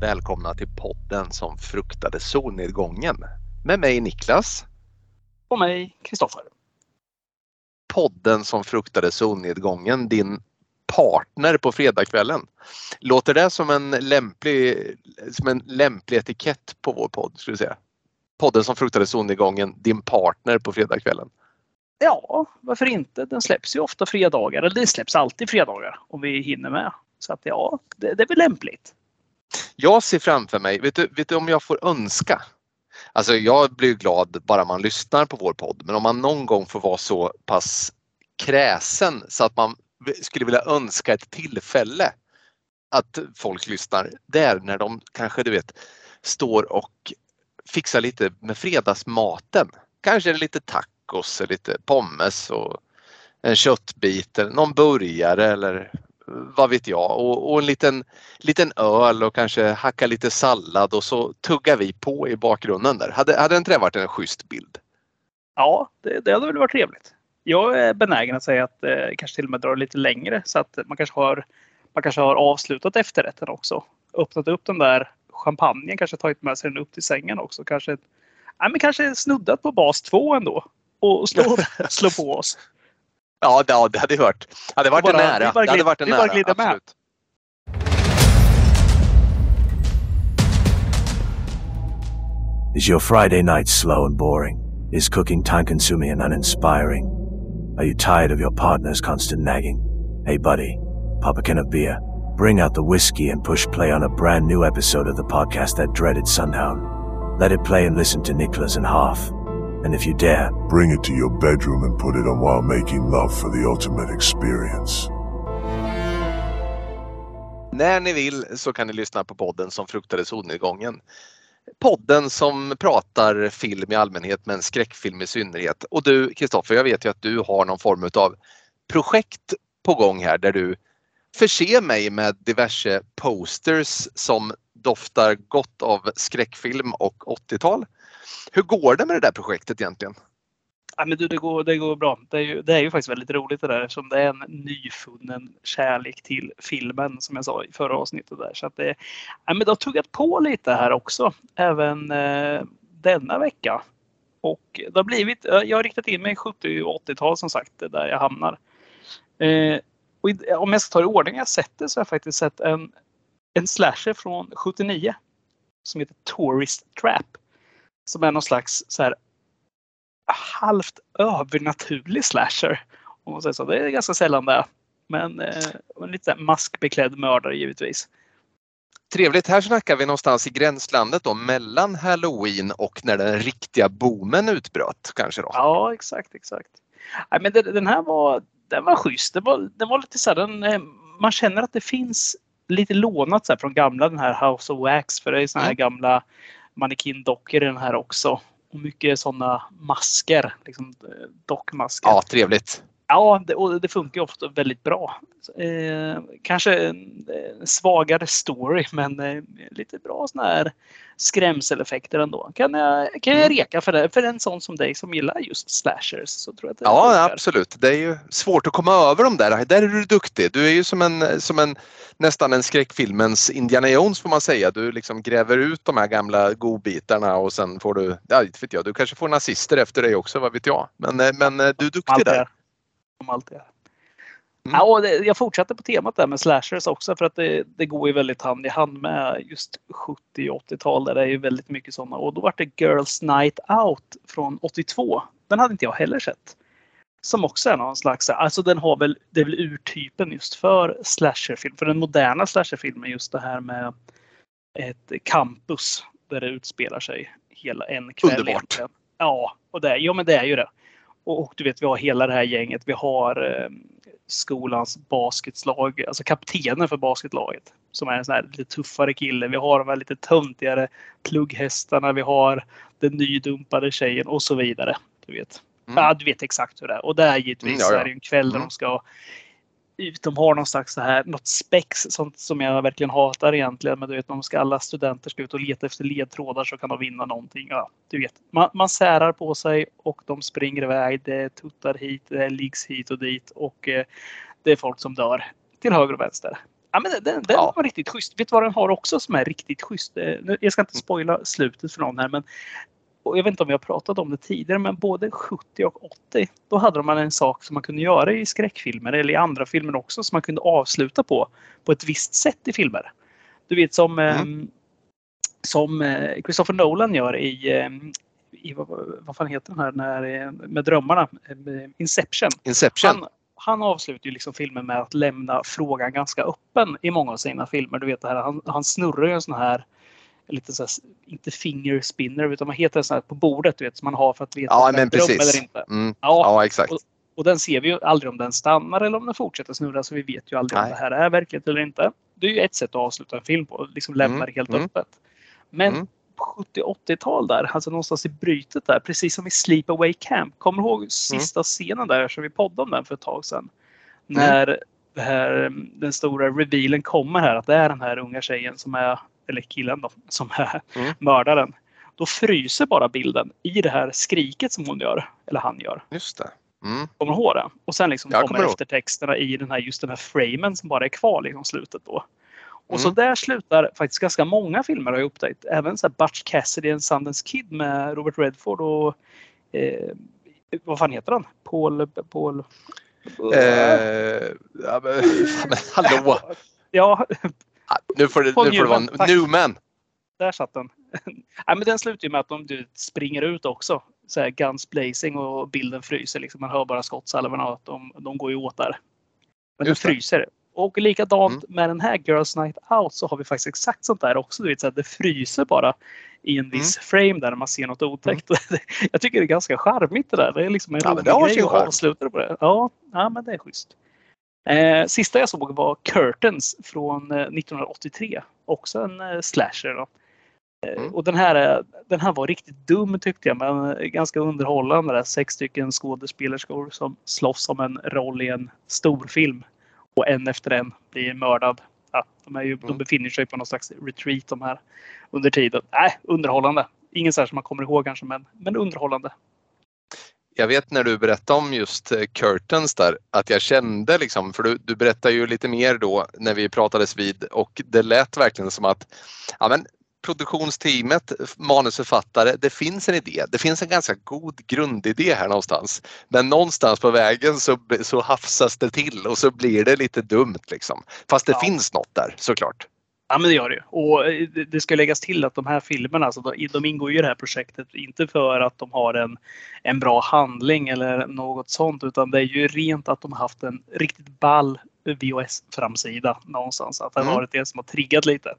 Välkomna till podden som fruktade solnedgången. Med mig Niklas. Och mig Kristoffer. Podden som fruktade solnedgången, din partner på fredagskvällen. Låter det som en lämplig, som en lämplig etikett på vår podd? Skulle säga? Podden som fruktade solnedgången, din partner på fredagskvällen. Ja, varför inte? Den släpps ju ofta fredagar. Eller det släpps alltid fredagar om vi hinner med. Så att ja, det, det är väl lämpligt. Jag ser framför mig, vet du, vet du om jag får önska? Alltså jag blir glad bara man lyssnar på vår podd men om man någon gång får vara så pass kräsen så att man skulle vilja önska ett tillfälle att folk lyssnar. Det är när de kanske du vet står och fixar lite med fredagsmaten. Kanske lite tacos, lite pommes och en köttbit, eller någon burgare eller vad vet jag och, och, en liten, liten öl och kanske hacka lite sallad och så tuggar vi på i bakgrunden där. Hade, hade inte det varit en schysst bild? Ja, det, det hade väl varit trevligt. Jag är benägen att säga att eh, kanske till och med dra lite längre så att man kanske har, man kanske har avslutat efterrätten också. Öppnat upp den där champagnen, kanske tagit med sig den upp till sängen också. Kanske, nej, men kanske snuddat på bas 2 ändå och slå, slå på oss. Ja, det, det hade hört. Det hade varit bara, nära. Bara, det hade varit en nära. Bara med. Is your Friday night slow and boring? Is cooking time consuming and uninspiring? Are you tired of your partner's constant nagging? Hey buddy, pop a can of beer, bring out the whiskey and push play on a brand new episode of the podcast that dreaded sundown. Let it play and listen to Nicholas and Half And if you dare, bring it to your bedroom and put it on while making love for the ultimate experience. När ni vill så kan ni lyssna på podden som fruktade solnedgången. Podden som pratar film i allmänhet men skräckfilm i synnerhet. Och du Kristoffer, jag vet ju att du har någon form av projekt på gång här där du förser mig med diverse posters som doftar gott av skräckfilm och 80-tal. Hur går det med det där projektet egentligen? Ja, men du, det, går, det går bra. Det är, ju, det är ju faktiskt väldigt roligt det där eftersom det är en nyfunnen kärlek till filmen som jag sa i förra avsnittet. Där. Så att det, ja, men det har tuggat på lite här också även eh, denna vecka. Och det har blivit, jag har riktat in mig 70 och 80-tal som sagt, där jag hamnar. Eh, och om jag ska ta det i ordning jag sett det så har jag faktiskt sett en, en slasher från 79 som heter Tourist Trap. Som är någon slags så här, halvt övernaturlig slasher. Om man säger så. Det är ganska sällan det. Men eh, en lite maskbeklädd mördare givetvis. Trevligt. Här snackar vi någonstans i gränslandet då mellan halloween och när den riktiga boomen utbröt kanske då? Ja, exakt, exakt. Nej, men den här var, den var schysst. Den var, den var lite så här, den, eh, man känner att det finns lite lånat så från gamla den här House of Wax för det är såna här mm. gamla mannekindockor i den här också. Och mycket sådana masker, liksom eh, dockmasker. Ja, trevligt. Ja, det, och det funkar ofta väldigt bra. Eh, kanske en, en, svagare story men eh, lite bra såna här skrämseleffekter ändå. Kan jag, kan jag mm. reka för det? För en sån som dig som gillar just slashers. Så tror jag att det ja, funkar. absolut. Det är ju svårt att komma över dem där. Där är du duktig. Du är ju som en, som en nästan en skräckfilmens Indiana Jones får man säga. Du liksom gräver ut de här gamla godbitarna och sen får du, ja vet jag, du kanske får nazister efter dig också, vad vet jag. Men, eh, men du är duktig där som alltid är. Mm. Ja, och det, jag fortsätter på temat där med slashers också för att det, det går ju väldigt hand i hand med just 70 och 80-tal där det är ju väldigt mycket sådana. Och då var det Girls Night Out från 82. Den hade inte jag heller sett. Som också är någon slags, alltså den har väl, det är väl urtypen just för slasherfilm. För den moderna slasherfilmen just det här med ett campus där det utspelar sig hela en kväll. Underbart! Egentligen. Ja, och det, ja men det är ju det. Och du vet, vi har hela det här gänget. Vi har eh, skolans basketlag, alltså kaptenen för basketlaget som är en sån här lite tuffare kille. Vi har de här lite töntigare plugghästarna. Vi har den nydumpade tjejen och så vidare. Du vet. Mm. Ja, du vet exakt hur det är. Och det är givetvis mm, ja, ja. är det en kväll där mm. de ska de har någon slags så här, något spex sånt som jag verkligen hatar egentligen. Men du vet, om ska alla studenter ska ut och leta efter ledtrådar så kan de vinna någonting. Ja, du vet, man, man särar på sig och de springer iväg. Det tuttar hit, det liggs hit och dit och eh, det är folk som dör till höger och vänster. Ja, men den, den Ja. var riktigt schysst. Vet du vad den har också som är riktigt schysst? Eh, Jag ska inte spoila slutet för någon här men och jag vet inte om vi har pratat om det tidigare men både 70 och 80 då hade man en sak som man kunde göra i skräckfilmer eller i andra filmer också som man kunde avsluta på på ett visst sätt i filmer. Du vet som, Mm. eh, som eh, Christopher Nolan gör i, eh, i vad, vad fan heter den här när, eh, med drömmarna? Eh, Inception. Inception. Han, han avslutar ju liksom filmen med att lämna frågan ganska öppen i många av sina filmer. Du vet det här, han, han snurrar ju en sån här lite så här, inte finger spinner utan vad heter det så här på bordet du vet som man har för att veta Ja, om det är men dröm precis. eller inte. Mm. Ja, Ja, exakt. och den ser vi ju aldrig om den stannar eller om den fortsätter snurra så vi vet ju aldrig om Nej. det här är verkligt eller inte. Det är ju ett sätt att avsluta en film på, liksom lämna Mm, det helt mm. öppet. Men Mm. på 70-80-tal där, alltså någonstans i brytet där, precis som i Sleepaway Camp. Kommer du ihåg sista scenen där som vi poddade om den för ett tag sedan? Mm. När här, den stora revealen kommer här att det är den här unga tjejen som är, eller killen då, som är Mm. mördaren. Då fryser bara bilden i det här skriket som hon gör, eller han gör. Just det. Mm. Kommer du ihåg det? Och sen liksom kommer kommer eftertexterna i den här, just den här framen som bara är kvar liksom slutet då. Och så Mm. där slutar faktiskt ganska många filmer har jag upptäckt. Även så här Butch Cassidy and Sundance Kid med Robert Redford och eh, vad fan heter han? Paul... Paul Eh, ja, men, hallå! Ja, Nu får det, Paul nu får det vara Newman, där satt den. Nej, men den slutar ju med att de du, springer ut också. Så här guns blazing och bilden fryser. Liksom. Man hör bara skottsalvorna och att de, de går ju åt där. Men Just den det. fryser. Och likadant Mm. med den här Girls Night Out så har vi faktiskt exakt sånt där också. Du vet, så att det fryser bara i en viss Mm. frame där man ser något otäckt. Jag tycker det är ganska charmigt det där. Det är liksom en Ja, rolig det grej att avsluta det på det. Ja, ja, men det är schysst. Eh, sista jag såg var Curtains från eh, 1983. Också en eh, slasher. Då. Eh, Mm. Och den här, är- den här var riktigt dum tyckte jag, men eh, ganska underhållande. Där. Sex stycken skådespelerskor som slåss om en roll i en stor film. Och en efter en blir mördad. Ja, de, är ju, de Mm. befinner sig på någon slags retreat de här under tiden. Nej, underhållande. Ingen så som man kommer ihåg kanske, men, men underhållande. Jag vet när du berättade om just eh, Curtains där att jag kände liksom, för du, du berättade ju lite mer då när vi pratades vid och det lät verkligen som att ja, men, produktionsteamet, manusförfattare, det finns en idé. Det finns en ganska god grundidé här någonstans. Men någonstans på vägen så, så hafsas det till och så blir det lite dumt liksom. Fast det Ja. finns något där såklart. Ja, men det gör det ju. Och eh, det- ska läggas till att de här filmerna, alltså, de- ingår ju i det här projektet inte för att de har en, en bra handling eller något sånt, utan det är ju rent att de har haft en riktigt ball VHS-framsida någonstans. Att det har Mm. varit det som har triggat lite.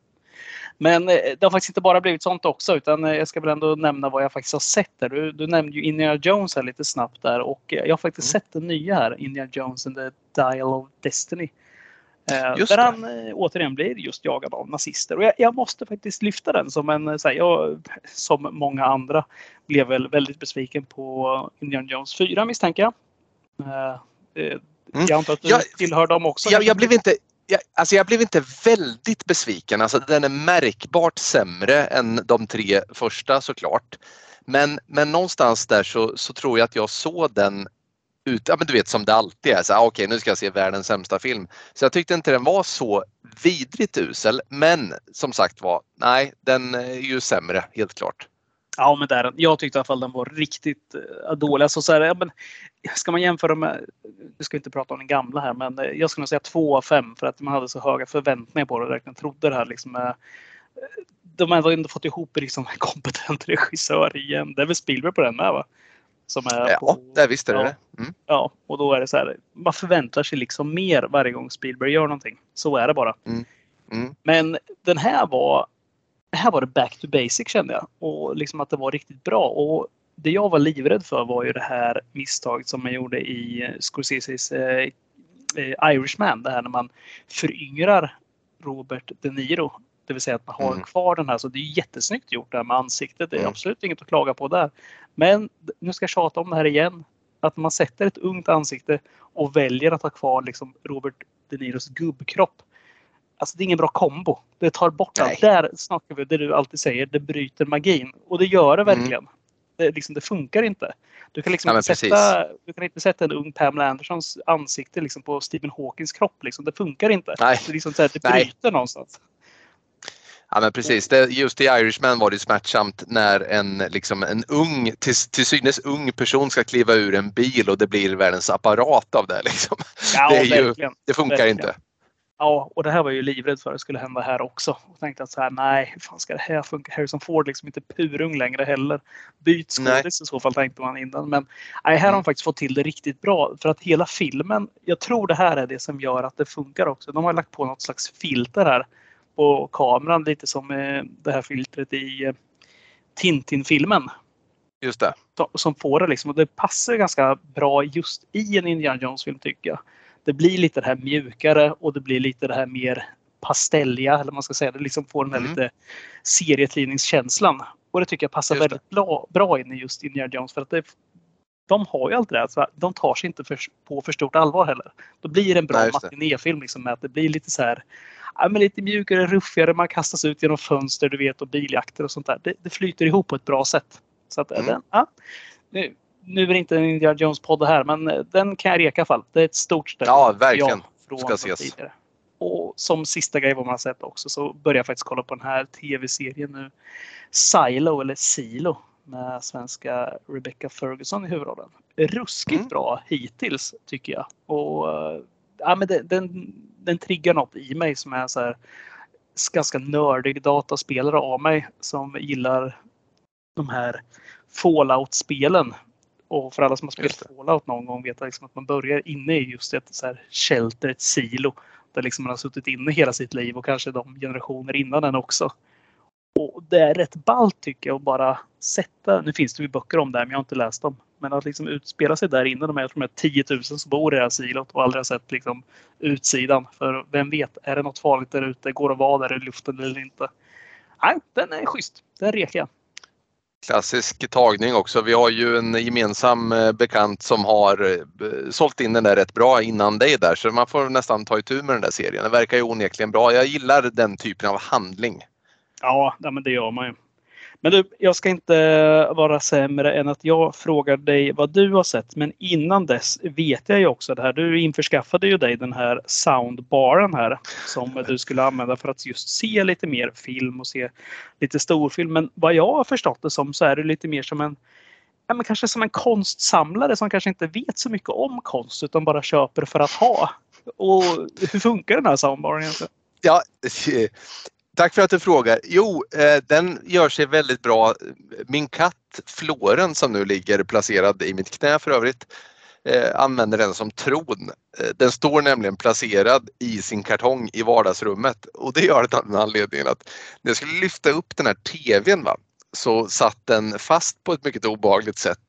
Men eh, det har faktiskt inte bara blivit sånt också, utan eh, jag ska väl ändå nämna vad jag faktiskt har sett där. Du, du nämnde ju Indiana Jones här lite snabbt där och jag har faktiskt Mm. sett den nya här, Indiana Jones and the Dial of Destiny. Eh, Just där det. han eh, återigen blir just jagad av nazister. Och jag, jag måste faktiskt lyfta den som en, eh, så här, jag, som många andra, blev väl väldigt besviken på Indiana Jones 4 misstänker jag. Mm. Jag antar att du Jag- tillhör dem också. Jag, jag, blev inte, jag, alltså jag blev inte väldigt besviken. Alltså den är märkbart sämre än de tre första såklart. Men, men någonstans där så, så tror jag att jag såg den ut, ja men du vet som det alltid är, så ah, okej nu ska jag se världens sämsta film. Så jag tyckte inte den var så vidrigt usel. Men som sagt var, nej den är ju sämre helt klart. Ja, men där, jag tyckte i alla fall den var riktigt eh, dålig. Alltså, så här, ja, men, ska man jämföra med, vi ska inte prata om den gamla här, men eh, jag skulle nog säga två av fem för att man hade så höga förväntningar på det och verkligen trodde det här. Liksom, eh, de har ändå fått ihop liksom, en kompetent regissör igen. Det är väl Spielberg på den med va? Som är Ja, på, det visst är det ja. det. Mm. ja, och då är det så här. Man förväntar sig liksom mer varje gång Spielberg gör någonting. Så är det bara. Mm. Men den här var, här var det back to basic kände jag. Och liksom att det var riktigt bra. Och det jag var livrädd för var ju det här misstaget som man gjorde i Scorseses eh, eh, Irishman. Det här när man föryngrar Robert De Niro. Det vill säga att man har Mm. kvar den här. Så det är jättesnyggt gjort det här med ansiktet. Det är Mm. absolut inget att klaga på där. Men nu ska jag tjata om det här igen. Att man sätter ett ungt ansikte och väljer att ha kvar liksom Robert De Niros gubbkropp. Alltså det är ingen bra kombo. Det tar bort Nej. allt. Där snackar vi det du alltid säger. Det bryter magin. Och det gör det Mm. verkligen. Det, liksom, det funkar inte. Du kan, liksom Ja, inte sätta, du kan inte sätta en ung Pamela Andersons ansikte liksom, på Stephen Hawkings kropp. Liksom. Det funkar inte. Nej. Det, liksom, så här, det Nej. bryter någonstans. Ja men precis, det, just i Irishman var det smärtsamt när en, liksom, en ung, till, till synes ung person ska kliva ur en bil och det blir världens apparat av det. Liksom. Ja, det, ju, det funkar Verkligen. inte. Ja, och det här var jag ju livrädd för att det skulle hända här också. Och tänkte att så här, nej, hur fan ska det här funka? Harrison Ford liksom inte purung längre heller. Byt skådis i så fall tänkte man innan. Men nej, här har de faktiskt fått till det riktigt bra. För att hela filmen, jag tror det här är det som gör att det funkar också. De har lagt på något slags filter här på kameran. Lite som eh, det här filtret i eh, Tintin-filmen. Just det. Som får det liksom. Och det passar ganska bra just i en Indiana Jones-film tycker jag. Det blir lite det här mjukare och det blir lite det här mer pastelliga, eller man ska säga. Det liksom får den här Mm. lite serietidningskänslan. Och det tycker jag passar väldigt bra, bra in i just Indiana Jones. För att det, de har ju alltid det här, så de tar sig inte för, på för stort allvar heller. Då blir det en bra matinéfilm liksom, med att det blir lite så här ja, men lite mjukare, ruffigare, man kastas ut genom fönster du vet och biljakter och sånt där. Det, det flyter ihop på ett bra sätt. Så att, eh, Mm. den, ja, nu, nu är det inte en Indiana Jones-podd här, men eh, den kan jag reka i alla fall. Det är ett stort steg. Ja, verkligen. från Ska ses. tidigare. Och som sista grej vad man har sett också så börjar jag faktiskt kolla på den här tv-serien nu. Silo eller Silo med svenska Rebecca Ferguson i huvudrollen. Ruskigt Mm. bra hittills tycker jag. Och eh, ja, men den, den, den triggar något i mig som är så här ganska nördig dataspelare av mig som gillar de här Fallout-spelen. Och för alla som har spelat. Fallout någon gång vet liksom att man börjar inne i just ett så här shelter, ett silo. Där liksom man har suttit inne hela sitt liv och kanske de generationer innan den också. Och det är rätt ballt tycker jag att bara sätta, nu finns det ju böcker om det här men jag har inte läst dem. Men att liksom utspela sig där inne, de är, de här 10 000 som bor i det här silot och aldrig har sett liksom utsidan. För vem vet, är det något farligt där ute? Går det att vara där i luften eller inte? Nej, den är schysst. Den rekar jag. Klassisk tagning också. Vi har ju en gemensam eh, bekant som har eh, sålt in den där rätt bra innan dig där så man får nästan ta itu med den där serien. Den verkar ju onekligen bra. Jag gillar den typen av handling. Ja, men det gör man ju. Men du, jag ska inte vara sämre än att jag frågar dig vad du har sett. Men innan dess vet jag ju också det här. Du införskaffade ju dig den här soundbaren här som du skulle använda för att just se lite mer film och se lite storfilm. Men vad jag har förstått det som så är det lite mer som en Ja, men kanske som en konstsamlare som kanske inte vet så mycket om konst utan bara köper för att ha. Och hur funkar den här soundbaren egentligen? Ja, tack för att du frågar. Jo, eh, den gör sig väldigt bra. Min katt Floren som nu ligger placerad i mitt knä för övrigt eh, använder den som tron. Eh, den står nämligen placerad i sin kartong i vardagsrummet och det gör den anledningen att när jag skulle lyfta upp den här TVn va, så satt den fast på ett mycket obehagligt sätt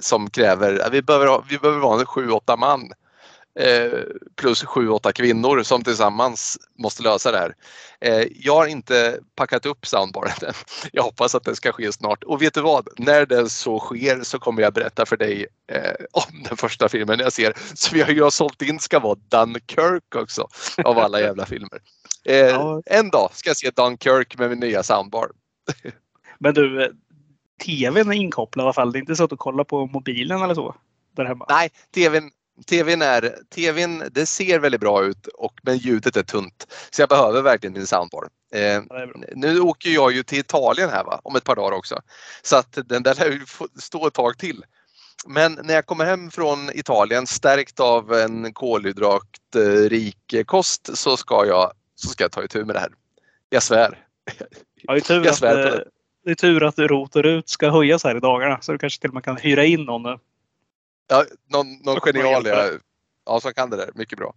som kräver, vi behöver, ha- vi behöver vara en 7-8 man plus 7-8 kvinnor som tillsammans måste lösa det här. Eh, jag har inte packat upp soundbaren än. Jag hoppas att det ska ske snart. Och vet du vad? När det så sker så kommer jag berätta för dig eh, om den första filmen jag ser. Så vi har ju sålt in ska vara Dunkirk också av alla jävla filmer. Eh. En dag ska jag se Dunkirk med min nya soundbar. Men du, eh, tvn är inkopplad i alla fall. Det är inte så att du kollar på mobilen eller så? Där hemma. Nej, tvn, tvn, är, tvn det ser väldigt bra ut och, men ljudet är tunt. Så jag behöver verkligen min soundbar. Eh, det nu åker jag ju till Italien här va, om ett par dagar också. Så att den där lär ju stå ett tag till. Men när jag kommer hem från Italien stärkt av en kolhydratrik kost så ska jag, så ska jag ta itu med det här. Jag svär. Ja, det, är tur Jag att, svär på eh, det är tur att rot och rut ska höjas här i dagarna. Så du kanske till och med kan hyra in någon nu. Ja, någon någon Då kommer jag genial hjälpa ja, som kan det där. Mycket bra.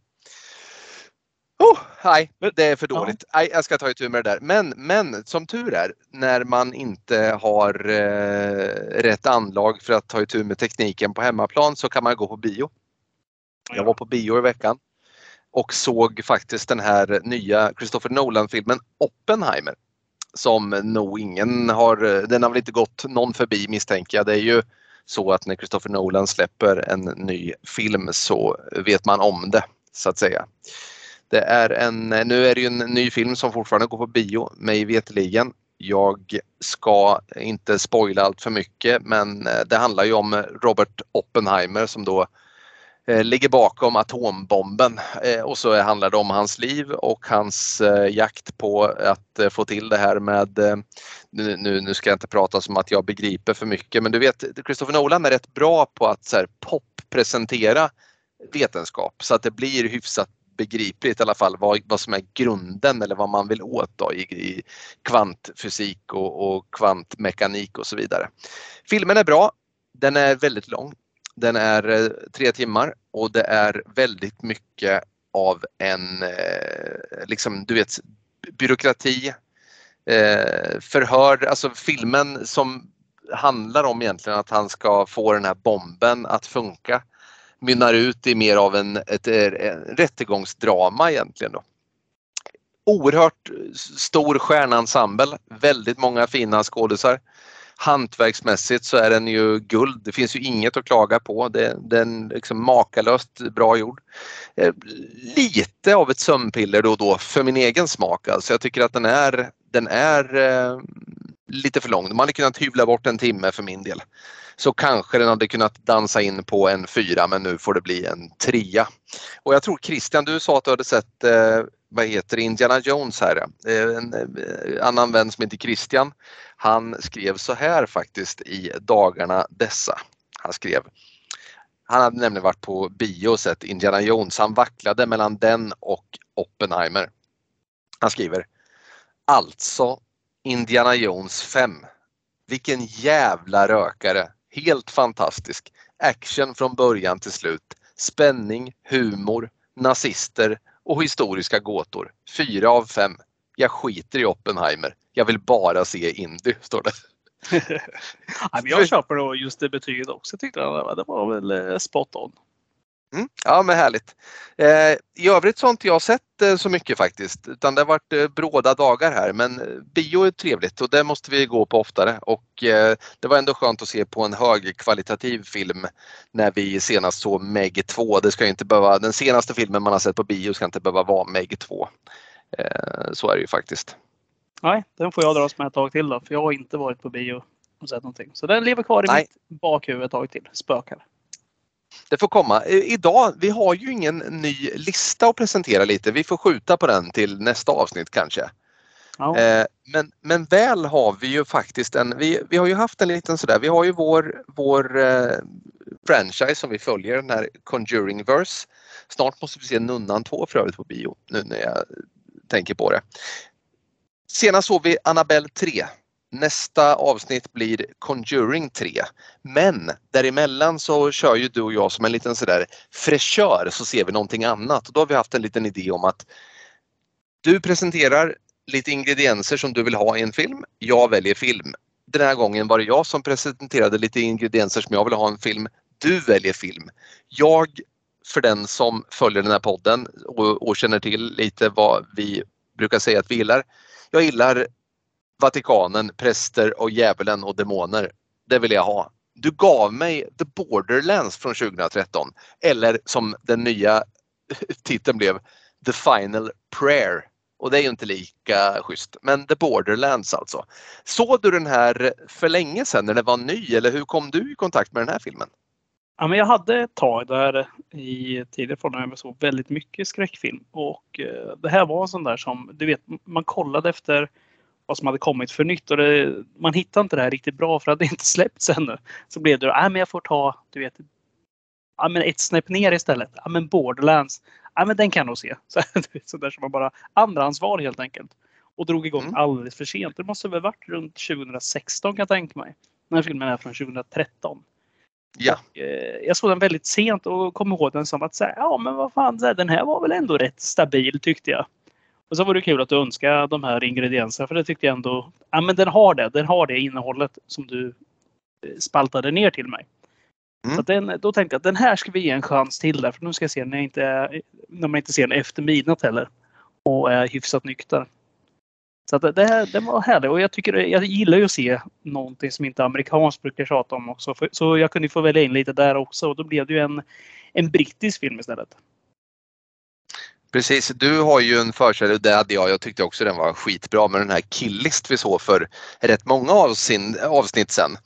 Oh, nej, det är för dåligt. Nej, jag ska ta itu med det där. Men, men som tur är, när man inte har eh, rätt anlag för att ta itu med tekniken på hemmaplan så kan man gå på bio. Jag var på bio i veckan och såg faktiskt den här nya Christopher Nolan-filmen Oppenheimer. Som nog ingen har, den har väl inte gått någon förbi misstänker jag. Det är ju så att när Christopher Nolan släpper en ny film så vet man om det så att säga. Det är en, nu är det ju en ny film som fortfarande går på bio mig veterligen. Jag ska inte spoila allt för mycket men eh, det handlar ju om Robert Oppenheimer som då eh, ligger bakom atombomben eh, och så handlar det om hans liv och hans jakt på att få till det här med, nu, nu ska jag inte prata som att jag begriper för mycket men du vet Christopher Nolan är rätt bra på att så här, pop presentera vetenskap så att det blir hyfsat begripligt i alla fall vad, vad som är grunden eller vad man vill åt då, i, i kvantfysik och, och kvantmekanik och så vidare. Filmen är bra. Den är väldigt lång. Den är eh, tre timmar och det är väldigt mycket av en, eh, liksom du vet, byråkrati, eh, förhör, alltså filmen som handlar om egentligen att han ska få den här bomben att funka mynnar ut i mer av en, ett, eh, ett rättegångsdrama egentligen. Då. Oerhört stor stjärnensemble, väldigt många fina skådisar. Hantverksmässigt så är den ju guld. Det finns ju inget att klaga på. Det, den är liksom makalöst bra gjord. Eh, lite av ett sömnpiller då och då för min egen smak. Alltså jag tycker att den är, den är eh, lite för lång. Man hade kunnat hyvla bort en timme för min del så kanske den hade kunnat dansa in på en fyra men nu får det bli en trea. Och jag tror Christian, du sa att du hade sett eh, vad heter Indiana Jones här. Eh, en eh, annan vän som heter Christian. Han skrev så här faktiskt i dagarna dessa. Han skrev han hade nämligen varit på bio och sett Indiana Jones. Han vacklade mellan den och Oppenheimer. Han skriver Alltså Indiana Jones 5. Vilken jävla rökare! Helt fantastisk. Action från början till slut. Spänning, humor, nazister och historiska gåtor. Fyra av fem. Jag skiter i Oppenheimer. Jag vill bara se Indy, står det. jag köper just det betyget också. Jag tyckte det var väl eh, spot on. Mm, ja men härligt. Eh, I övrigt så har inte jag sett eh, så mycket faktiskt utan det har varit eh, bråda dagar här men eh, bio är trevligt och det måste vi gå på oftare och eh, det var ändå skönt att se på en högkvalitativ film när vi senast såg Meg 2. Det ska inte behöva, den senaste filmen man har sett på bio ska inte behöva vara Meg 2. Eh, så är det ju faktiskt. Nej, den får jag dras med ett tag till då för jag har inte varit på bio och sett någonting. Så den lever kvar i Nej. mitt bakhuvud ett tag till. Spökar det får komma. Idag, vi har ju ingen ny lista att presentera lite. Vi får skjuta på den till nästa avsnitt kanske. Ja. Eh, men, men väl har vi ju faktiskt en, vi, vi har ju haft en liten sådär, vi har ju vår, vår eh, franchise som vi följer, den här Conjuring Verse. Snart måste vi se Nunnan 2 för övrigt på bio, nu när jag tänker på det. Senast såg vi Annabelle 3 Nästa avsnitt blir Conjuring 3. Men däremellan så kör ju du och jag som en liten sådär fräschör så ser vi någonting annat. Och då har vi haft en liten idé om att du presenterar lite ingredienser som du vill ha i en film. Jag väljer film. Den här gången var det jag som presenterade lite ingredienser som jag vill ha i en film. Du väljer film. Jag, för den som följer den här podden och, och känner till lite vad vi brukar säga att vi gillar. Jag gillar Vatikanen, präster och djävulen och demoner. Det vill jag ha. Du gav mig The Borderlands från 2013 eller som den nya titeln blev The Final Prayer. Och det är ju inte lika schysst. Men The Borderlands alltså. Såg du den här för länge sedan när den var ny eller hur kom du i kontakt med den här filmen? Ja, men jag hade ett tag där i tidigare från när jag såg väldigt mycket skräckfilm och eh, det här var en sån där som du vet man kollade efter vad som hade kommit för nytt. Och det, man hittade inte det här riktigt bra för att det inte släppts ännu. Så blev det, äh, men jag får ta du vet, ja, men ett snäpp ner istället. Ja, men Borderlands, ja, men den kan jag nog se. Så, så där som man bara andrahandsval helt enkelt. Och drog igång mm. alldeles för sent. Det måste väl varit runt 2016 kan jag tänka mig. Den här filmen är från 2013. Ja. Och, eh, jag såg den väldigt sent och kom ihåg den som att säga, ja men vad fan, den här var väl ändå rätt stabil tyckte jag. Och så var det kul att du önskade de här ingredienserna för det tyckte jag ändå, ja men den har det, den har det innehållet som du eh, spaltade ner till mig. Mm. Så den, då tänkte jag att den här ska vi ge en chans till där, för nu ska jag se när, jag inte, när man inte ser den efter midnatt heller. Och är hyfsat nykter. Så att det, här, den var härlig och jag, tycker, jag gillar ju att se någonting som inte amerikanskt brukar tjata om också. Så jag kunde få välja in lite där också och då blev det ju en, en brittisk film istället. Precis, du har ju en förkärlek, det hade jag, jag tyckte också den var skitbra, men den här Killist vi såg för rätt många avsnitt, avsnitt sen.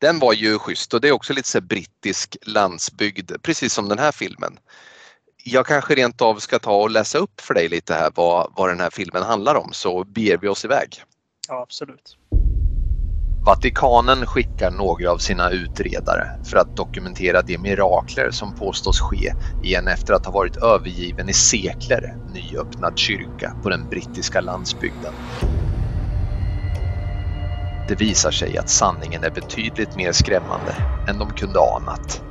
Den var ju schysst och det är också lite så brittisk landsbygd, precis som den här filmen. Jag kanske rent av ska ta och läsa upp för dig lite här vad, vad den här filmen handlar om så beger vi oss iväg. Ja, absolut. Vatikanen skickar några av sina utredare för att dokumentera de mirakler som påstås ske i en efter att ha varit övergiven i sekler nyöppnad kyrka på den brittiska landsbygden. Det visar sig att sanningen är betydligt mer skrämmande än de kunde anat.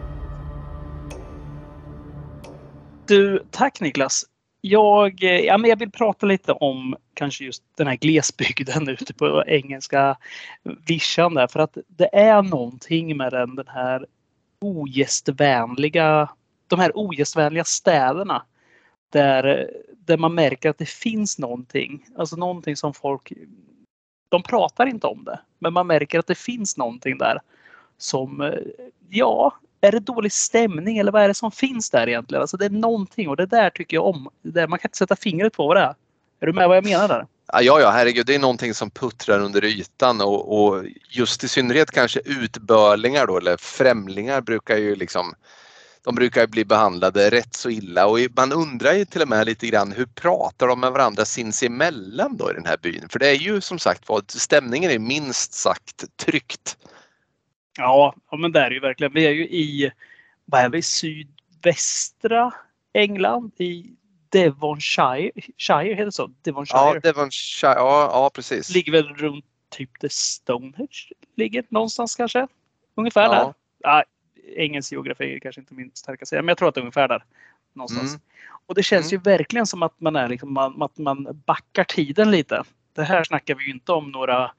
Du, tack Niklas. Jag, eh, ja, men jag vill prata lite om kanske just den här glesbygden ute på engelska vischan där. För att det är någonting med den, den här ogästvänliga, de här ogästvänliga städerna. Där, där man märker att det finns någonting. Alltså någonting som folk, de pratar inte om det. Men man märker att det finns någonting där. Som, eh, ja, är det dålig stämning eller vad är det som finns där egentligen? Alltså det är någonting och det där tycker jag om. Det man kan inte sätta fingret på vad det är. Är du med vad jag menar där? Ja, ja, herregud, det är någonting som puttrar under ytan och, och just i synnerhet kanske utbörlingar då eller främlingar brukar ju liksom de brukar bli behandlade rätt så illa och man undrar ju till och med lite grann hur pratar de med varandra sinsemellan då i den här byn? För det är ju som sagt vad stämningen är minst sagt tryckt. Ja, ja men det är ju verkligen. Vi är ju i, vad är vi, sydvästra England i Devonshire. Shire heter det så? Devonshire. Ja, Devonshire. Ja, ja, precis. Ligger väl runt typ där Stonehenge ligger någonstans kanske. Ungefär Ja. där. Ja, engelsk geografi är kanske inte min starka sida, men jag tror att det är ungefär där. Någonstans. Mm. Och det känns ju verkligen som att man är liksom, man, att man backar tiden lite. Det här snackar vi ju inte om några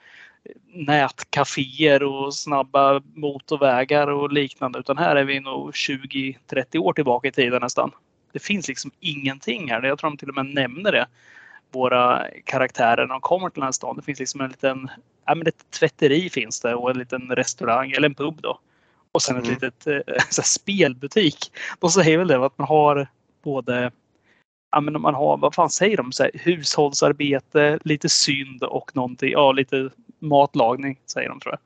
nätcaféer och snabba motorvägar och liknande. Utan här är vi nog 20-30 år tillbaka i tiden nästan. Det finns liksom ingenting här. Jag tror de till och med nämner det. Våra karaktärer när de kommer till den här stan. Det finns liksom en liten ja, men ett tvätteri finns det och en liten restaurang eller en pub då. Och sen ett Mm. litet eh, så här, spelbutik. De säger väl det att man har både ja, men man har, vad fan säger de? Så här, hushållsarbete, lite synd och någonting, ja lite matlagning säger de tror jag.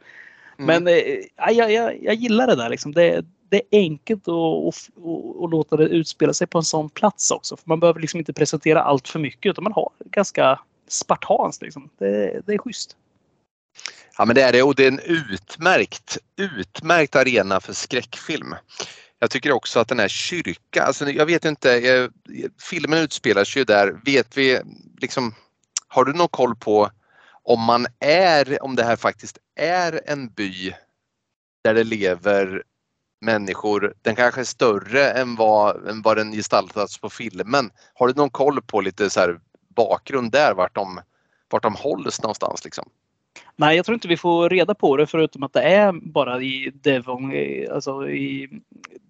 Mm. Men eh, ja, jag, jag, jag gillar det där liksom. Det, det är enkelt att låta det utspela sig på en sån plats också. För man behöver liksom inte presentera allt för mycket utan man har ganska spartanskt liksom. Det, det är schysst. Ja men det är det och det är en utmärkt, utmärkt arena för skräckfilm. Jag tycker också att den här kyrkan, alltså jag vet inte, eh, filmen utspelar sig ju där. Vet vi liksom, har du någon koll på om man är, om det här faktiskt är en by där det lever människor, den kanske är större än vad, än vad den gestaltats på filmen. Har du någon koll på lite så här bakgrund där, vart de, vart de hålls någonstans liksom? Nej, jag tror inte vi får reda på det förutom att det är bara i Devon, alltså i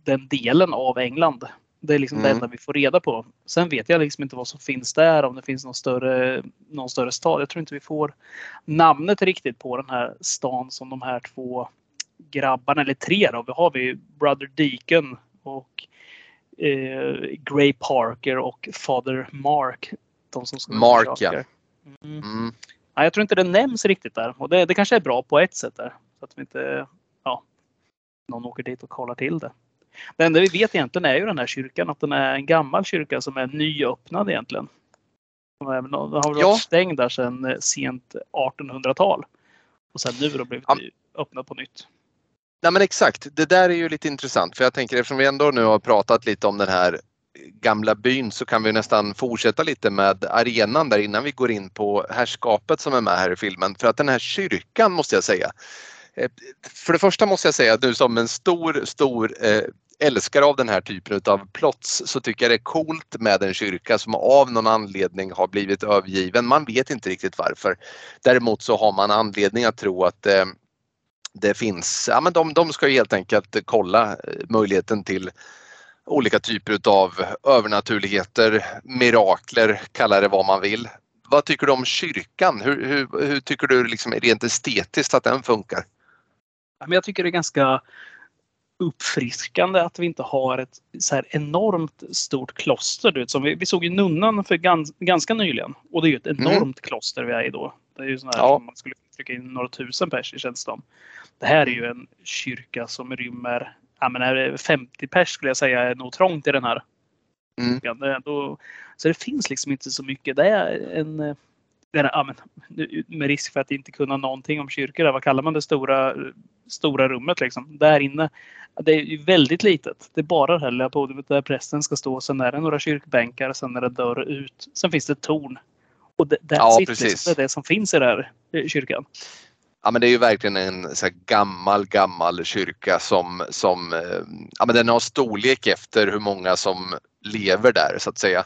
den delen av England. Det är liksom det Mm. enda vi får reda på. Sen vet jag liksom inte vad som finns där, om det finns någon större, någon större stad. Jag tror inte vi får namnet riktigt på den här stan som de här två grabbarna, eller tre då. Vi har vi Brother Deacon och eh, Gray Parker och Father Mark. De som ska Mark, ja. Mm. Mm. Nej, jag tror inte det nämns riktigt där. Och det, det kanske är bra på ett sätt där. Så att vi inte, ja, någon åker dit och kollar till det. Det enda vi vet egentligen är ju den här kyrkan, att den är en gammal kyrka som är nyöppnad egentligen. Den har den har varit Ja. stängd där sedan eh, sent 1800-tal. Och sen nu då blivit Ja. öppnad på nytt. Nej men exakt, det där är ju lite intressant för jag tänker eftersom vi ändå nu har pratat lite om den här gamla byn så kan vi nästan fortsätta lite med arenan där innan vi går in på herrskapet som är med här i filmen. För att den här kyrkan måste jag säga. eh, För det första måste jag säga att nu som en stor, stor eh, älskare av den här typen av plots så tycker jag det är coolt med en kyrka som av någon anledning har blivit övergiven. Man vet inte riktigt varför. Däremot så har man anledning att tro att eh, det finns, ja men de, de ska ju helt enkelt kolla eh, möjligheten till olika typer utav övernaturligheter, mirakler, kalla det vad man vill. Vad tycker du om kyrkan? Hur, hur, hur tycker du liksom rent estetiskt att den funkar? Jag tycker det är ganska uppfriskande att vi inte har ett så här enormt stort kloster. Du vet, som vi, vi såg ju Nunnan för gans, ganska nyligen och det är ju ett enormt mm. kloster vi är i då. Det är ju sån här ja. som man skulle trycka in några tusen pers i känns det Det här är ju en kyrka som rymmer ja, men 50 pers skulle jag säga är nog trångt i den här. Mm. Ja, då, så det finns liksom inte så mycket. Det är en den, ja, men, med risk för att inte kunna någonting om kyrkor, vad kallar man det stora, stora rummet liksom? Där inne. Det är ju väldigt litet. Det är bara det här lilla podiumet där prästen ska stå. Sen är det några kyrkbänkar, sen är det dörr ut. Sen finns det ett torn. Och det, ja, liksom. det är det som finns i den här kyrkan. Ja men det är ju verkligen en så gammal, gammal kyrka som, som eh, ja, men den har storlek efter hur många som lever där så att säga.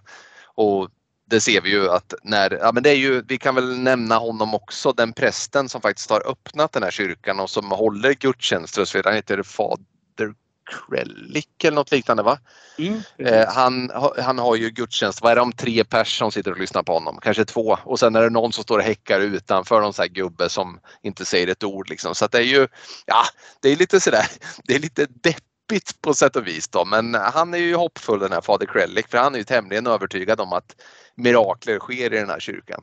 Och det ser vi ju att när, ja men det är ju, vi kan väl nämna honom också, den prästen som faktiskt har öppnat den här kyrkan och som håller gudstjänster och. Han heter Fader Krellik eller något liknande va? Mm. Eh, han, han har ju gudstjänst, vad är det om tre pers som sitter och lyssnar på honom? Kanske två och sen är det någon som står och häckar utanför någon sån här gubbe som inte säger ett ord liksom. Så det är ju, ja det är lite sådär, det är lite deppigt deppigt på sätt och vis då, men han är ju hoppfull den här fader Krellik för han är ju tämligen övertygad om att mirakler sker i den här kyrkan.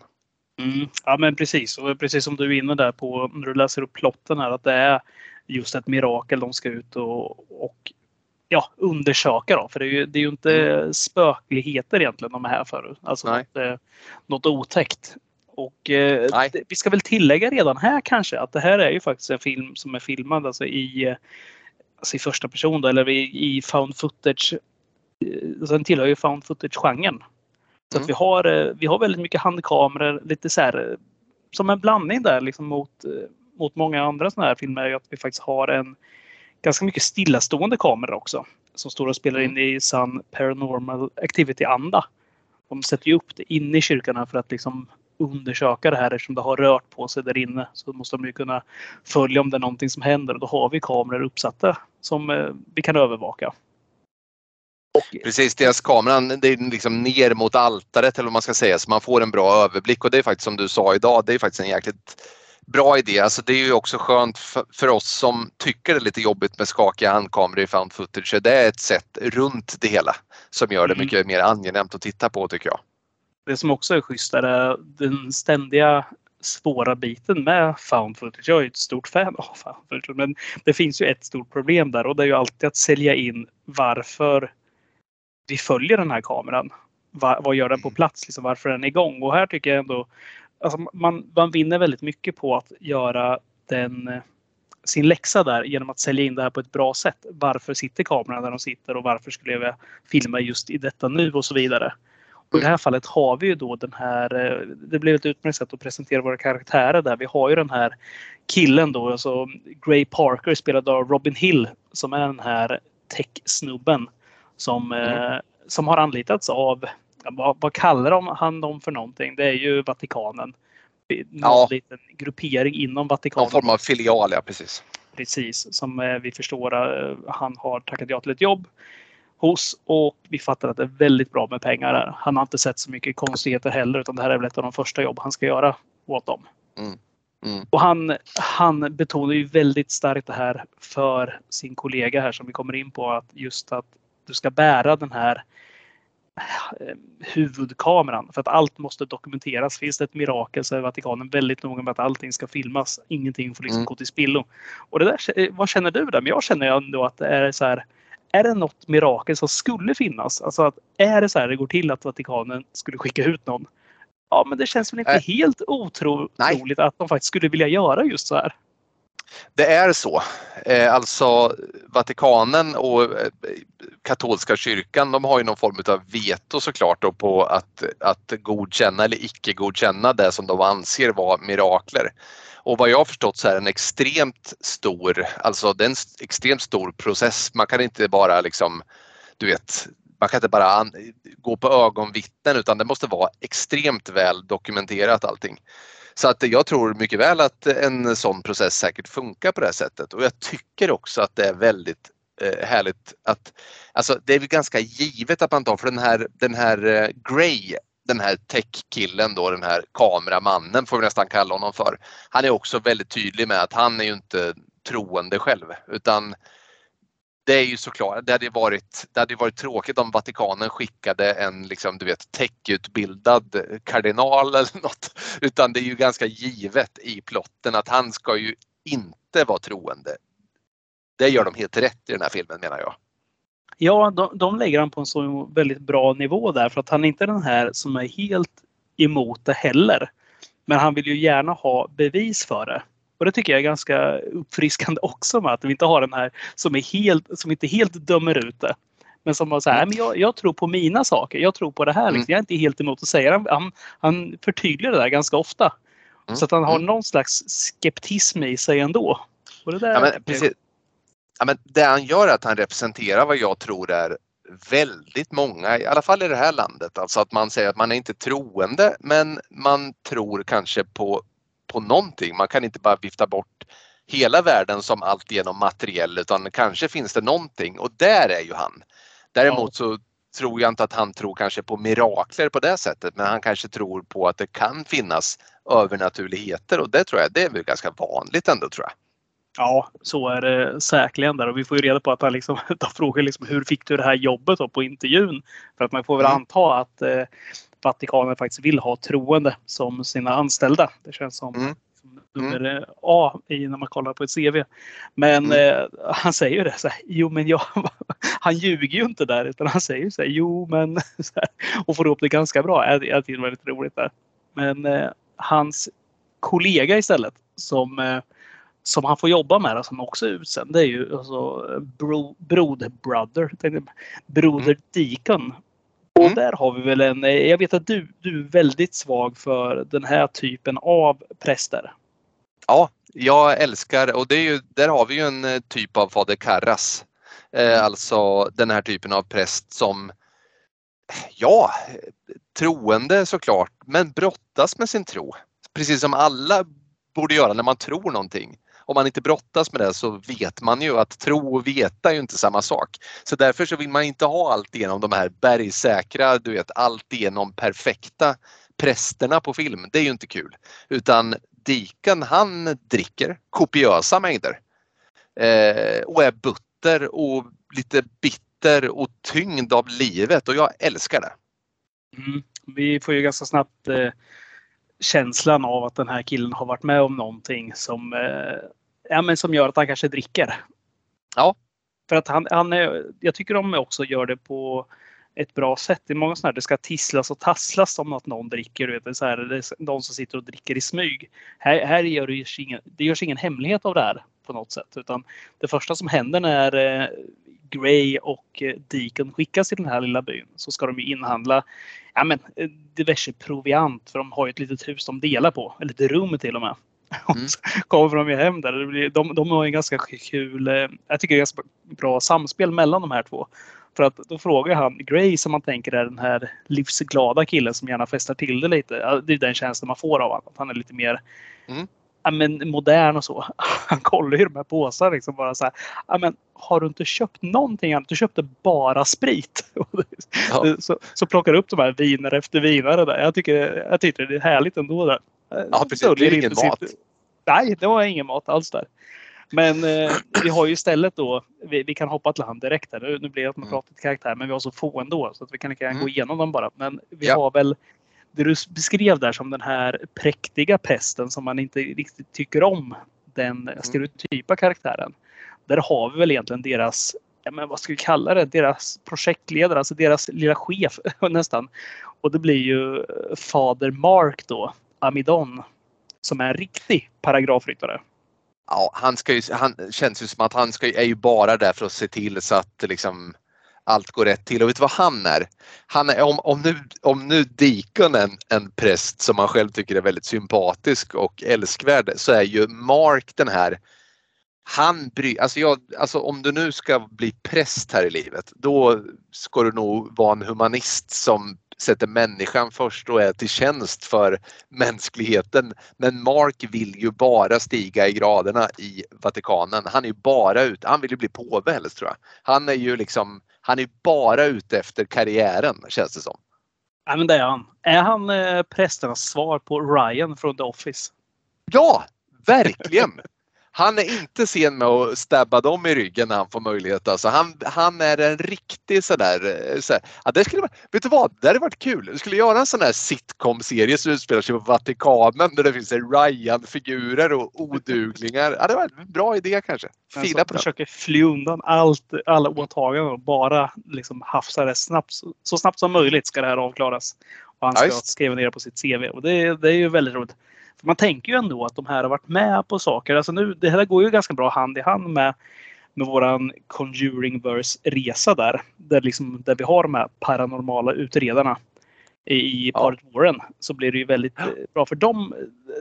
Mm, ja men precis och precis som du är inne där på när du läser upp plotten här att det är just ett mirakel de ska ut och, och ja, undersöka då. För det är ju, det är ju inte mm. spökligheter egentligen de är här för. Alltså något, eh, något otäckt. Och eh, det, vi ska väl tillägga redan här kanske att det här är ju faktiskt en film som är filmad alltså i alltså i första person då, eller i, i found footage. Eh, den tillhör ju found footage-genren. Så mm. att vi, har, eh, vi har väldigt mycket handkameror, lite så här, eh, som en blandning där liksom mot, mot många andra sådana här filmer. Att vi faktiskt har en ganska mycket stillastående kamera också. Som står och spelar in i sann paranormal activity-anda. De sätter ju upp det inne i kyrkan för att liksom undersöka det här eftersom det har rört på sig där inne. Så måste de ju kunna följa om det är någonting som händer och då har vi kameror uppsatta som eh, vi kan övervaka. Och, Precis, deras kameran det är liksom ner mot altaret eller vad man ska säga så man får en bra överblick och det är faktiskt som du sa idag, det är faktiskt en jäkligt bra idé. Alltså det är ju också skönt för, oss som tycker det är lite jobbigt med skakiga handkameror i found footage. Det är ett sätt runt det hela som gör det mm. mycket mer angenämt att titta på tycker jag. Det som också är schysst är den ständiga svåra biten med found footage. Jag är ett stort fan av found footage men det finns ju ett stort problem där och det är ju alltid att sälja in varför vi följer den här kameran. Va, vad gör den på plats? Liksom, varför är den igång? Och här tycker jag ändå alltså man, man vinner väldigt mycket på att göra den sin läxa där genom att sälja in det här på ett bra sätt. Varför sitter kameran där de sitter och varför skulle jag filma just i detta nu och så vidare. Och I det här fallet har vi ju då den här, eh, det blev ett utmärkt sätt att presentera våra karaktärer där. Vi har ju den här killen då, alltså Gray Parker spelad av Robin Hill som är den här tech-snubben som, eh, mm. som har anlitats av, vad, vad kallar de, han dem för någonting? Det är ju Vatikanen. Någon ja. liten gruppering inom Vatikanen. Någon form av filial, ja precis. Precis, som eh, vi förstår han har tackat ja till ett jobb hos och vi fattar att det är väldigt bra med pengar där. Han har inte sett så mycket konstigheter heller utan det här är väl ett av de första jobb han ska göra åt dem. Mm. Mm. Och han, han betonar ju väldigt starkt det här för sin kollega här som vi kommer in på att just att du ska bära den här eh, huvudkameran för att allt måste dokumenteras. Finns det ett mirakel så är Vatikanen väldigt noga med att allting ska filmas. Ingenting får liksom mm. gå till spillo. Och det där, vad känner du där? Men jag känner ändå att det är så här är det något mirakel som skulle finnas? Alltså att är det så här det går till att Vatikanen skulle skicka ut någon? Ja, men det känns väl inte äh, helt otroligt att de faktiskt skulle vilja göra just så här. Det är så. Eh, alltså Vatikanen och eh, katolska kyrkan de har ju någon form av veto såklart då på att, att godkänna eller icke godkänna det som de anser vara mirakler. Och vad jag har förstått så är det en extremt stor, alltså det är en extremt stor process. Man kan inte bara liksom, du vet, man kan inte bara gå på ögonvittnen utan det måste vara extremt väl dokumenterat allting. Så att jag tror mycket väl att en sån process säkert funkar på det här sättet och jag tycker också att det är väldigt eh, härligt att, alltså det är väl ganska givet att man tar för den här, den här eh, Grey den här tech-killen då, den här kameramannen får vi nästan kalla honom för. Han är också väldigt tydlig med att han är ju inte troende själv utan det är ju såklart, det hade varit, det hade varit tråkigt om Vatikanen skickade en liksom, du vet, techutbildad kardinal eller något. Utan det är ju ganska givet i plotten att han ska ju inte vara troende. Det gör de helt rätt i den här filmen menar jag. Ja, de, de lägger han på en så väldigt bra nivå där för att han är inte den här som är helt emot det heller. Men han vill ju gärna ha bevis för det. Och det tycker jag är ganska uppfriskande också med att vi inte har den här som, är helt, som inte helt dömer ut det. Men som var så här, men jag, jag, tror på mina saker. Jag tror på det här. Liksom. Mm. Jag är inte helt emot att säga det. Han, han förtydligar det där ganska ofta. Mm. Så att han har mm. någon slags skeptism i sig ändå. Och det, där ja, men, precis. Ja, men det han gör är att han representerar vad jag tror är väldigt många, i alla fall i det här landet, alltså att man säger att man är inte troende men man tror kanske på på någonting. Man kan inte bara vifta bort hela världen som alltigenom materiell utan kanske finns det någonting och där är ju han. Däremot så tror jag inte att han tror kanske på mirakler på det sättet men han kanske tror på att det kan finnas övernaturligheter och det tror jag det är väl ganska vanligt ändå tror jag. Ja, så är det säkerligen där och vi får ju reda på att han liksom, frågar liksom hur fick du det här jobbet då på intervjun? För att man får väl mm. anta att eh, Vatikanen faktiskt vill ha troende som sina anställda. Det känns som mm. nummer mm. A i när man kollar på ett CV. Men mm. eh, han säger ju det så här, jo men jag, han ljuger ju inte där utan han säger så här, jo men här, och får upp det ganska bra. Jag, jag tycker det är väldigt roligt där. Men eh, hans kollega istället som eh, som han får jobba med, som också är utsänd, det är ju alltså bro, Broder Brother, Broder mm. Deacon och mm. där har vi väl en, jag vet att du, du är väldigt svag för den här typen av präster. Ja, jag älskar och det är ju, där har vi ju en eh, typ av fader Karras. Eh, mm. alltså den här typen av präst som, ja, troende såklart, men brottas med sin tro. Precis som alla borde göra när man tror någonting om man inte brottas med det så vet man ju att tro och veta är ju inte samma sak. Så därför så vill man inte ha allt igenom de här bergsäkra, du vet allt igenom perfekta prästerna på film. Det är ju inte kul. Utan Diken han dricker kopiösa mängder. Eh, och är butter och lite bitter och tyngd av livet och jag älskar det. Mm. Vi får ju ganska snabbt eh, känslan av att den här killen har varit med om någonting som, eh, ja, men som gör att han kanske dricker. Ja. För att han, han är, jag tycker de också gör det på ett bra sätt. Det är många sådana här, det ska tisslas och tasslas om att någon dricker. Vet, det är så här, det är någon som sitter och dricker i smyg. Här, här gör det, ingen, det görs ingen hemlighet av det här på något sätt. Utan det första som händer när Gray och eh, Deacon skickas till den här lilla byn så ska de inhandla ja, men, eh, diverse proviant för de har ju ett litet hus de delar på, eller ett rum till och med. Mm. kommer de ju hem där. De, de har en ganska kul, eh, jag tycker det är ganska bra samspel mellan de här två. För att då frågar han Gray som man tänker är den här livsglada killen som gärna festar till det lite. Det är den känslan man får av honom. Att han är lite mer mm ja, men, modern och så. Han kollar ju de här påsarna liksom bara så här. Ja, men, har du inte köpt någonting annat? Du köpte bara sprit. Ja. Så, så plockar upp de här vinare efter vinare där. Jag tycker, jag tycker det är härligt ändå. Där. Ja precis, det blir ingen mat. Sitt... Nej, det var ingen mat alls där. Men eh, vi har ju istället då, vi, vi, kan hoppa till han direkt här. Nu, nu blir det att man mm. pratar till karaktär men vi har så få ändå så att vi kan lika mm. gå igenom dem bara. Men vi ja. har väl det du beskrev där som den här präktiga pesten som man inte riktigt tycker om. Den mm. stereotypa karaktären. Där har vi väl egentligen deras, ja, men vad ska vi kalla det, deras projektledare, alltså deras lilla chef nästan. Och det blir ju fader Mark då, Amidon, som är en riktig paragrafryttare. Ja, han, ska ju, han känns ju som att han ska, är ju bara där för att se till så att liksom allt går rätt till. Och vet du vad han är? Han är om, om nu, om nu Deacon är en, en präst som man själv tycker är väldigt sympatisk och älskvärd så är ju Mark den här han bryr alltså, jag, alltså om du nu ska bli präst här i livet då ska du nog vara en humanist som sätter människan först och är till tjänst för mänskligheten. Men Mark vill ju bara stiga i graderna i Vatikanen. Han är ju bara ute, han vill ju bli påve helst tror jag. Han är ju liksom han är bara ute efter karriären känns det som. Ja men det är han. Är han eh, prästernas svar på Ryan från The Office? Ja, verkligen! Han är inte sen med att stabba dem i ryggen när han får möjlighet. Alltså han, han är en riktig sådär, så ja, det skulle, vet du vad, det hade varit kul. Vi skulle göra en sån här sitcom-serie som utspelar sig på Vatikanen där det finns Ryan-figurer och oduglingar. Ja, det var en bra idé kanske. Fila alltså, på den. försöker fly undan allt, alla åtaganden och bara liksom hafsa det snabbt. Så snabbt som möjligt ska det här avklaras. Och han Ja, ska just. skriva ner det på sitt CV. Och det, det är ju väldigt roligt. Man tänker ju ändå att de här har varit med på saker. Alltså nu, det här går ju ganska bra hand i hand med, med våran Conjuring-verse-resa där. Där, liksom, där vi har de här paranormala utredarna i, i Ja. paret Warren. Så blir det ju väldigt bra. För de,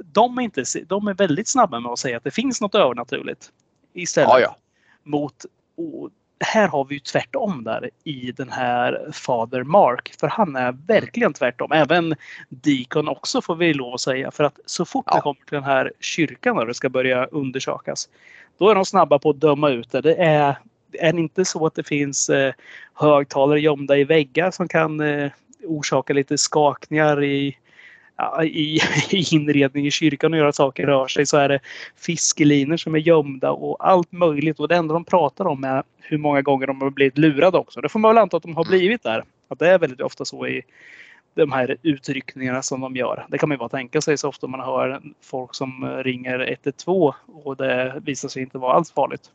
de, är inte, de är väldigt snabba med att säga att det finns något övernaturligt. Istället Ja, ja. mot och här har vi ju tvärtom där i den här Fader Mark. För han är verkligen tvärtom. Även Deacon också får vi lov att säga. För att så fort Ja. det kommer till den här kyrkan där det ska börja undersökas. Då är de snabba på att döma ut det. Det är, är det inte så att det finns eh, högtalare gömda i väggar som kan eh, orsaka lite skakningar i, i, i inredning i kyrkan och göra saker rör sig så är det fiskelinor som är gömda och allt möjligt. Och det enda de pratar om är hur många gånger de har blivit lurade också. Det får man väl anta att de har blivit där. Att det är väldigt ofta så i de här utryckningarna som de gör. Det kan man ju bara tänka sig så ofta man hör folk som ringer 112 och det visar sig inte vara alls farligt.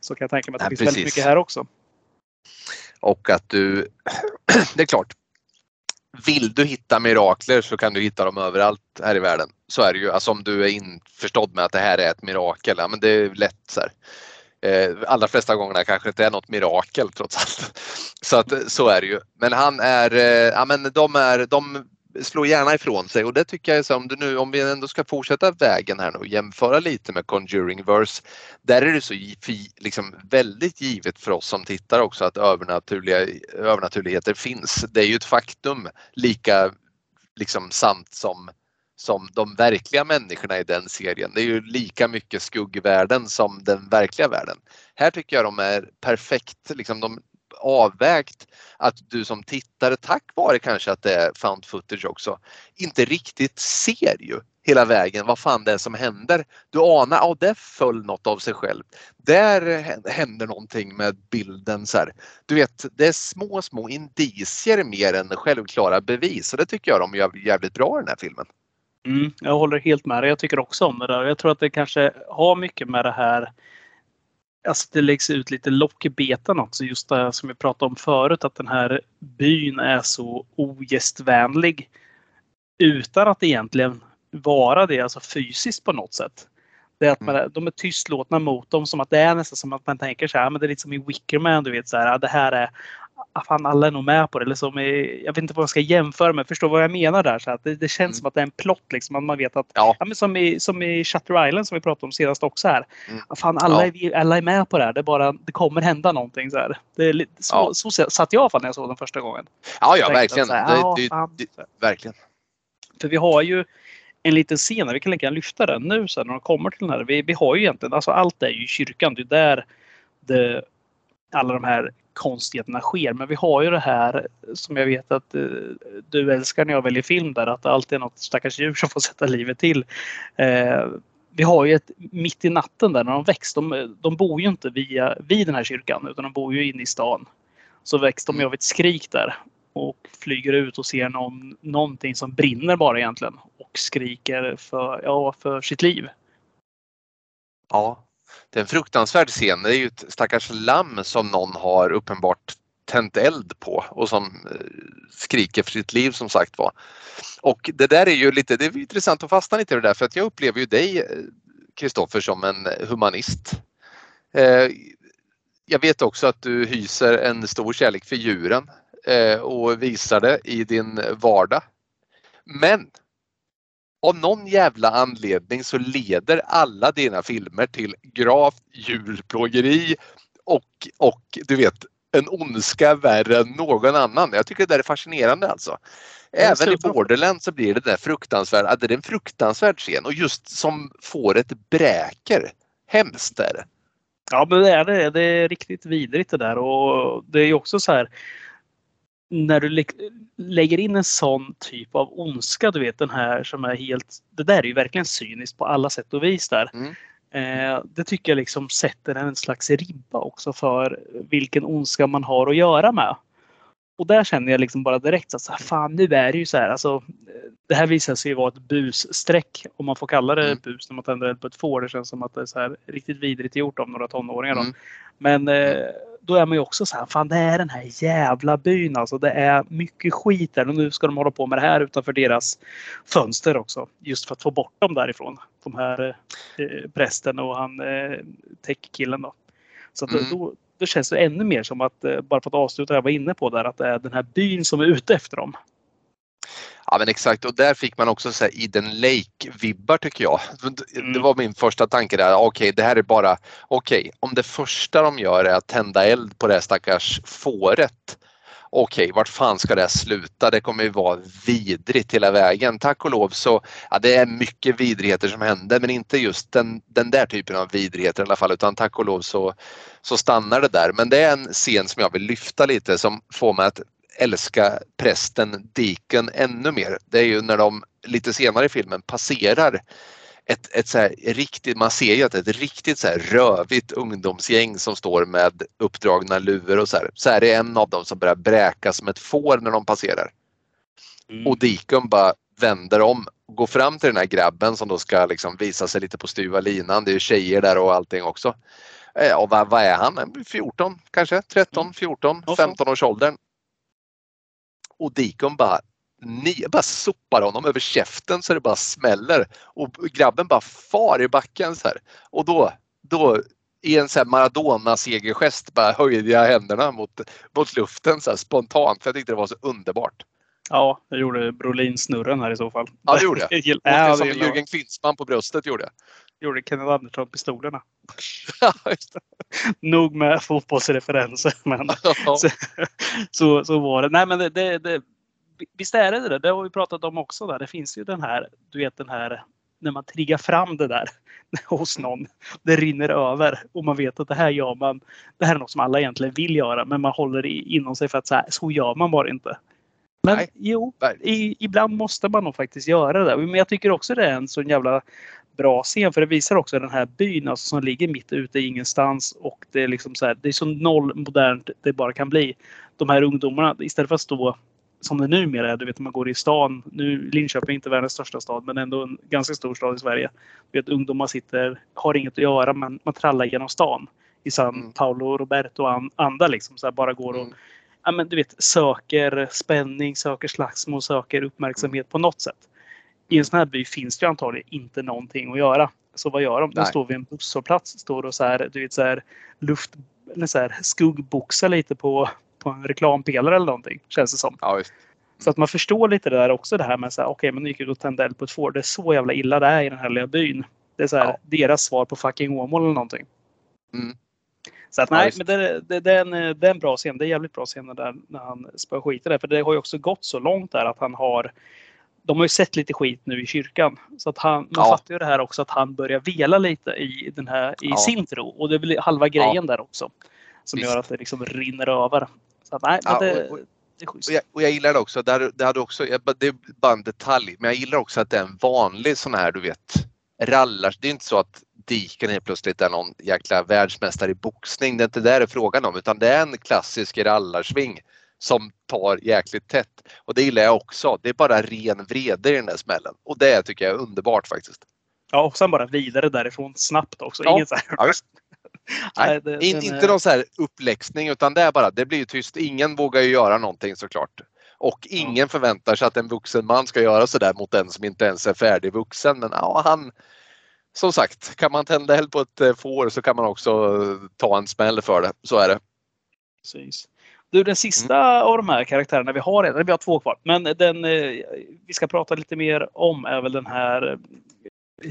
Så kan jag tänka mig att det Nej, finns väldigt precis. mycket här också. Och att du, det är klart, vill du hitta mirakler så kan du hitta dem överallt här i världen. Så är det ju. Alltså om du är införstådd med att det här är ett mirakel, ja, men det är lätt så här. Eh, allra flesta gångerna kanske det inte är något mirakel trots allt. Så att så är det ju. Men han är, eh, ja men de är, de slår gärna ifrån sig och det tycker jag är så om du nu, om vi ändå ska fortsätta vägen här nu och jämföra lite med Conjuring Verse. Där är det så liksom väldigt givet för oss som tittar också att övernaturliga, övernaturligheter finns. Det är ju ett faktum lika liksom sant som som de verkliga människorna i den serien. Det är ju lika mycket skuggvärlden som den verkliga världen. Här tycker jag de är perfekt, liksom de avvägt att du som tittare, tack vare kanske att det är found footage också, inte riktigt ser ju hela vägen vad fan det är som händer. Du anar, ja det föll något av sig själv. Där händer någonting med bilden så här. Du vet, det är små, små indicier mer än självklara bevis och det tycker jag de gör jävligt bra i den här filmen. Mm, jag håller helt med dig. Jag tycker också om det där. Jag tror att det kanske har mycket med det här. Alltså det läggs ut lite lock i betan också. Just det som vi pratade om förut. Att den här byn är så ogästvänlig. Utan att egentligen vara det, alltså fysiskt på något sätt. Det är att man, de är tystlåtna mot dem som att det är nästan som att man tänker så här, men det är lite som i Wickerman, du vet så här, det här är fan alla är nog med på det. Eller som jag vet inte vad jag ska jämföra med, förstår vad jag menar där? Så att det, det känns Mm. som att det är en plott liksom, att man vet att, Ja. ja, men som, i, som i Shutter Island som vi pratade om senast också här. Mm. Fan alla, Ja. är, alla är med på det här, det, bara, det kommer hända någonting. Så, här. Det är så, Ja. så satt jag fan när jag såg den första gången. Ja, ja verkligen. så här, Det, ja, fan. det, verkligen. För vi har ju en liten scen, vi kan lika gärna lyfta den nu sen när de kommer till den här. Vi, vi har ju egentligen, alltså allt är ju i kyrkan. Det är där det, alla de här konstigheterna sker. Men vi har ju det här som jag vet att eh, du älskar när jag väljer film där, att det alltid är något stackars djur som får sätta livet till. Eh, vi har ju ett mitt i natten där när de väcks. De, de bor ju inte via, vid den här kyrkan utan de bor ju inne i stan. Så väcks de ju av ett skrik där och flyger ut och ser någon, någonting som brinner bara egentligen och skriker för, ja, för sitt liv. Ja, det är en fruktansvärd scen. Det är ju ett stackars lamm som någon har uppenbart tänt eld på och som eh, skriker för sitt liv som sagt var. Och det där är ju lite, det är intressant att fastna lite i det där för att jag upplever ju dig eh, Kristoffer som en humanist. Eh, jag vet också att du hyser en stor kärlek för djuren och visar det i din vardag. Men av någon jävla anledning så leder alla dina filmer till gravt djurplågeri och, och du vet en ondska värre än någon annan. Jag tycker det där är fascinerande alltså. Även i Borderland så blir det där fruktansvärd, det är en fruktansvärd scen och just som får ett bräker. Hemskt är det. Ja, men det är det. Det är riktigt vidrigt det där och det är ju också så här. När du lä- lägger in en sån typ av ondska, du vet den här som är helt. Det där är ju verkligen cyniskt på alla sätt och vis där. Mm. Eh, det tycker jag liksom sätter en slags ribba också för vilken ondska man har att göra med. Och där känner jag liksom bara direkt att så här, fan nu är det ju så här. Alltså, det här visar sig vara ett busstreck om man får kalla det Mm. bus när man tänder eld på ett får. Det känns som att det är så här riktigt vidrigt gjort av några tonåringar. Då. Mm. Men eh, då är man ju också så här, fan det är den här jävla byn alltså. Det är mycket skit där och nu ska de hålla på med det här utanför deras fönster också. Just för att få bort dem därifrån. De här eh, prästen och han eh, tech-killen då. Så att Mm. då, då känns det ännu mer som att, eh, bara för att avsluta det jag var inne på där, att det är den här byn som är ute efter dem. Ja men exakt och där fick man också så här Eden Lake-vibbar tycker jag. Det Mm. var min första tanke där. Okej, det här är bara, okej, om det första de gör är att tända eld på det här stackars fåret. Okej, vart fan ska det här sluta? Det kommer ju vara vidrigt hela vägen. Tack och lov så, ja det är mycket vidrigheter som händer men inte just den, den där typen av vidrigheter i alla fall utan tack och lov så, så stannar det där. Men det är en scen som jag vill lyfta lite som får mig att älska prästen Deacon ännu mer. Det är ju när de lite senare i filmen passerar ett, ett så här riktigt, man ser ju att det är ett riktigt så här rövigt ungdomsgäng som står med uppdragna luvor och så här. Så är det en av dem som börjar bräka som ett får när de passerar. Och Deacon bara vänder om går fram till den här grabben som då ska liksom visa sig lite på styva linan. Det är ju tjejer där och allting också. Eh, Och vad, vad är han? 14 kanske? 13, 14, Och så. 15 års åldern. Och Deacon bara, ni, bara sopar honom över käften så det bara smäller. Och grabben bara far i backen så här. Och då, då i en så här Maradona-segergest bara höjde jag händerna mot, mot luften så här spontant för jag tyckte det var så underbart. Ja, jag gjorde Brolin-snurren här i så fall. Ja, det gjorde jag. det som. Jürgen Klinsmann på bröstet gjorde. Gjorde Kenneth Andersson-pistolerna. Just det. Nog med fotbollsreferenser. Men Ja. så, så, så var det. Nej men det, det, det, visst är det det. Det har vi pratat om också. Där. Det finns ju den här, du vet den här när man triggar fram det där hos någon. Det rinner över och man vet att det här gör man. Det här är något som alla egentligen vill göra men man håller i, inom sig för att så, här, så gör man bara inte. Men Nej. jo, i, ibland måste man nog faktiskt göra det. Men jag tycker också det är en sån jävla bra scen för det visar också den här byn alltså, som ligger mitt ute i ingenstans och det är liksom så här, det är så noll modernt det bara kan bli. De här ungdomarna istället för att stå som det numera är, du vet man går i stan. Nu Linköping är inte världens största stad men ändå en ganska stor stad i Sverige. Du vet ungdomar sitter, har inget att göra men man trallar genom stan. I San Mm. Paolo, Roberto och an- andra liksom så här, bara går och Mm. ja, men du vet, söker spänning, söker slagsmål, söker uppmärksamhet på något sätt. I en sån här by finns det ju antagligen inte någonting att göra. Så vad gör de? De står vid en busshållplats, står och så här, du vet, så här, luft, eller så här, skuggboxar lite på, på en reklampelare eller någonting. Känns det som. Ja, visst. Så att man förstår lite det där också det här med så här, okej men nu gick ut och tände eld på ett får. Det är så jävla illa det är i den här lilla byn. Det är så här, Ja. deras svar på fucking Åmål eller någonting. Mm. Så att nej, men det, det, det, är en, det är en bra scen. Det är en jävligt bra scen där när han spöar skit i det. För det har ju också gått så långt där att han har de har ju sett lite skit nu i kyrkan. Så att han, man Ja. fattar ju det här också att han börjar vela lite i, den här, i Ja. sin tro. Och det är väl halva grejen där också. Som Visst. gör att det liksom rinner över. Så att, nej, men Ja, det, och- det är schysst. Och jag, och jag gillar det också, det hade, det hade också, det är bara en detalj, men jag gillar också att det är en vanlig sån här du vet rallars. Det är inte så att Diken helt plötsligt är någon jäkla världsmästare i boxning. Det är inte det det är frågan om utan det är en klassisk rallarsving som tar jäkligt tätt. Och det gillar jag också. Det är bara ren vrede i den där smällen. Och det tycker jag är underbart faktiskt. Ja, och sen bara vidare därifrån snabbt också. Ja. Inget så här, Ja. Nej, det- In, inte är- någon så här uppläxning utan det är bara, det blir ju tyst. Ingen vågar ju göra någonting såklart. Och ingen förväntar sig att en vuxen man ska göra sådär mot den som inte ens är färdigvuxen. Men ja, han, som sagt, kan man tända eld på ett eh, får så kan man också ta en smäll för det. Så är det. Precis. Du, den sista Mm. av de här karaktärerna vi har redan, vi har två kvar, men den eh, vi ska prata lite mer om är väl den här eh,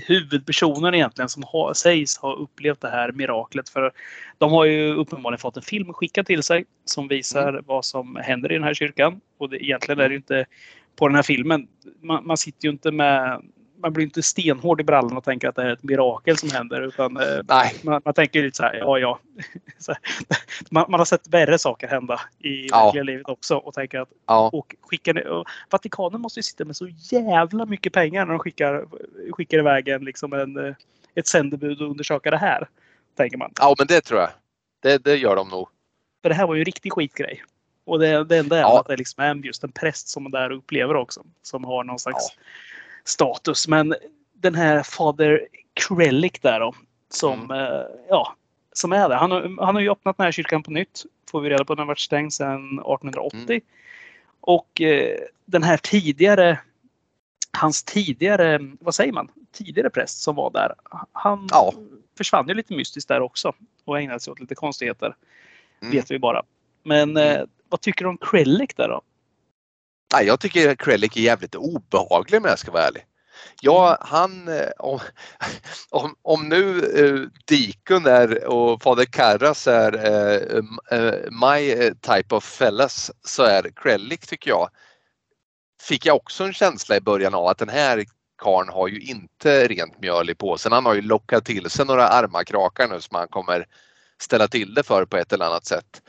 huvudpersonen egentligen som har, sägs ha upplevt det här miraklet. För de har ju uppenbarligen fått en film skickad till sig som visar Mm. vad som händer i den här kyrkan. Och det, egentligen är det ju inte på den här filmen. Man, man sitter ju inte med man blir inte stenhård i brallan och tänker att det är ett mirakel som händer. Utan eh, Nej, man, man tänker lite så här, ja ja. Man, man har sett värre saker hända i Ja. verkliga livet också och tänker att ja, och skickar, och Vatikanen måste ju sitta med så jävla mycket pengar när de skickar, skickar iväg en, liksom en, eh, ett sändebud och undersöka det här. Tänker man. Ja, men det tror jag. Det, det gör de nog. För det här var ju en riktig skitgrej. Och det, det enda är Ja. att det liksom är just en präst som är där upplever också. Som har någon slags status. Men den här Fader Krellick där då. Som, eh, ja, som är där. Han har, han har ju öppnat den här kyrkan på nytt. Får vi reda på. Den har varit stängd sedan 1880. Mm. Och eh, den här tidigare Hans tidigare, vad säger man, tidigare präst som var där. Han Ja. försvann ju lite mystiskt där också. Och ägnade sig åt lite konstigheter. Mm. Vet vi bara. Men eh, vad tycker du om Krellick där då? Nej, jag tycker Krellick är jävligt obehaglig om jag ska vara ärlig. Ja, han, eh, om, om, om nu eh, Dikun är och Fader Karras är eh, eh, my eh, type of fellas så är Krellick tycker jag, fick jag också en känsla i början av att den här karn har ju inte rent mjöl i påsen. Han har ju lockat till sig några armakrakar nu som han kommer ställa till det för på ett eller annat sätt.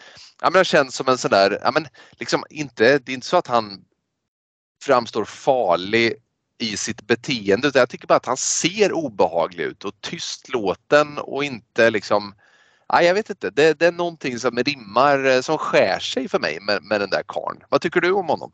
Ja, men känns som en sån där, ja, men liksom inte, det är inte så att han framstår farlig i sitt beteende. utan Jag tycker bara att han ser obehaglig ut och tystlåten och inte liksom Nej, jag vet inte. Det, det är någonting som rimmar, eh, som skär sig för mig med, med den där karn. Vad tycker du om honom?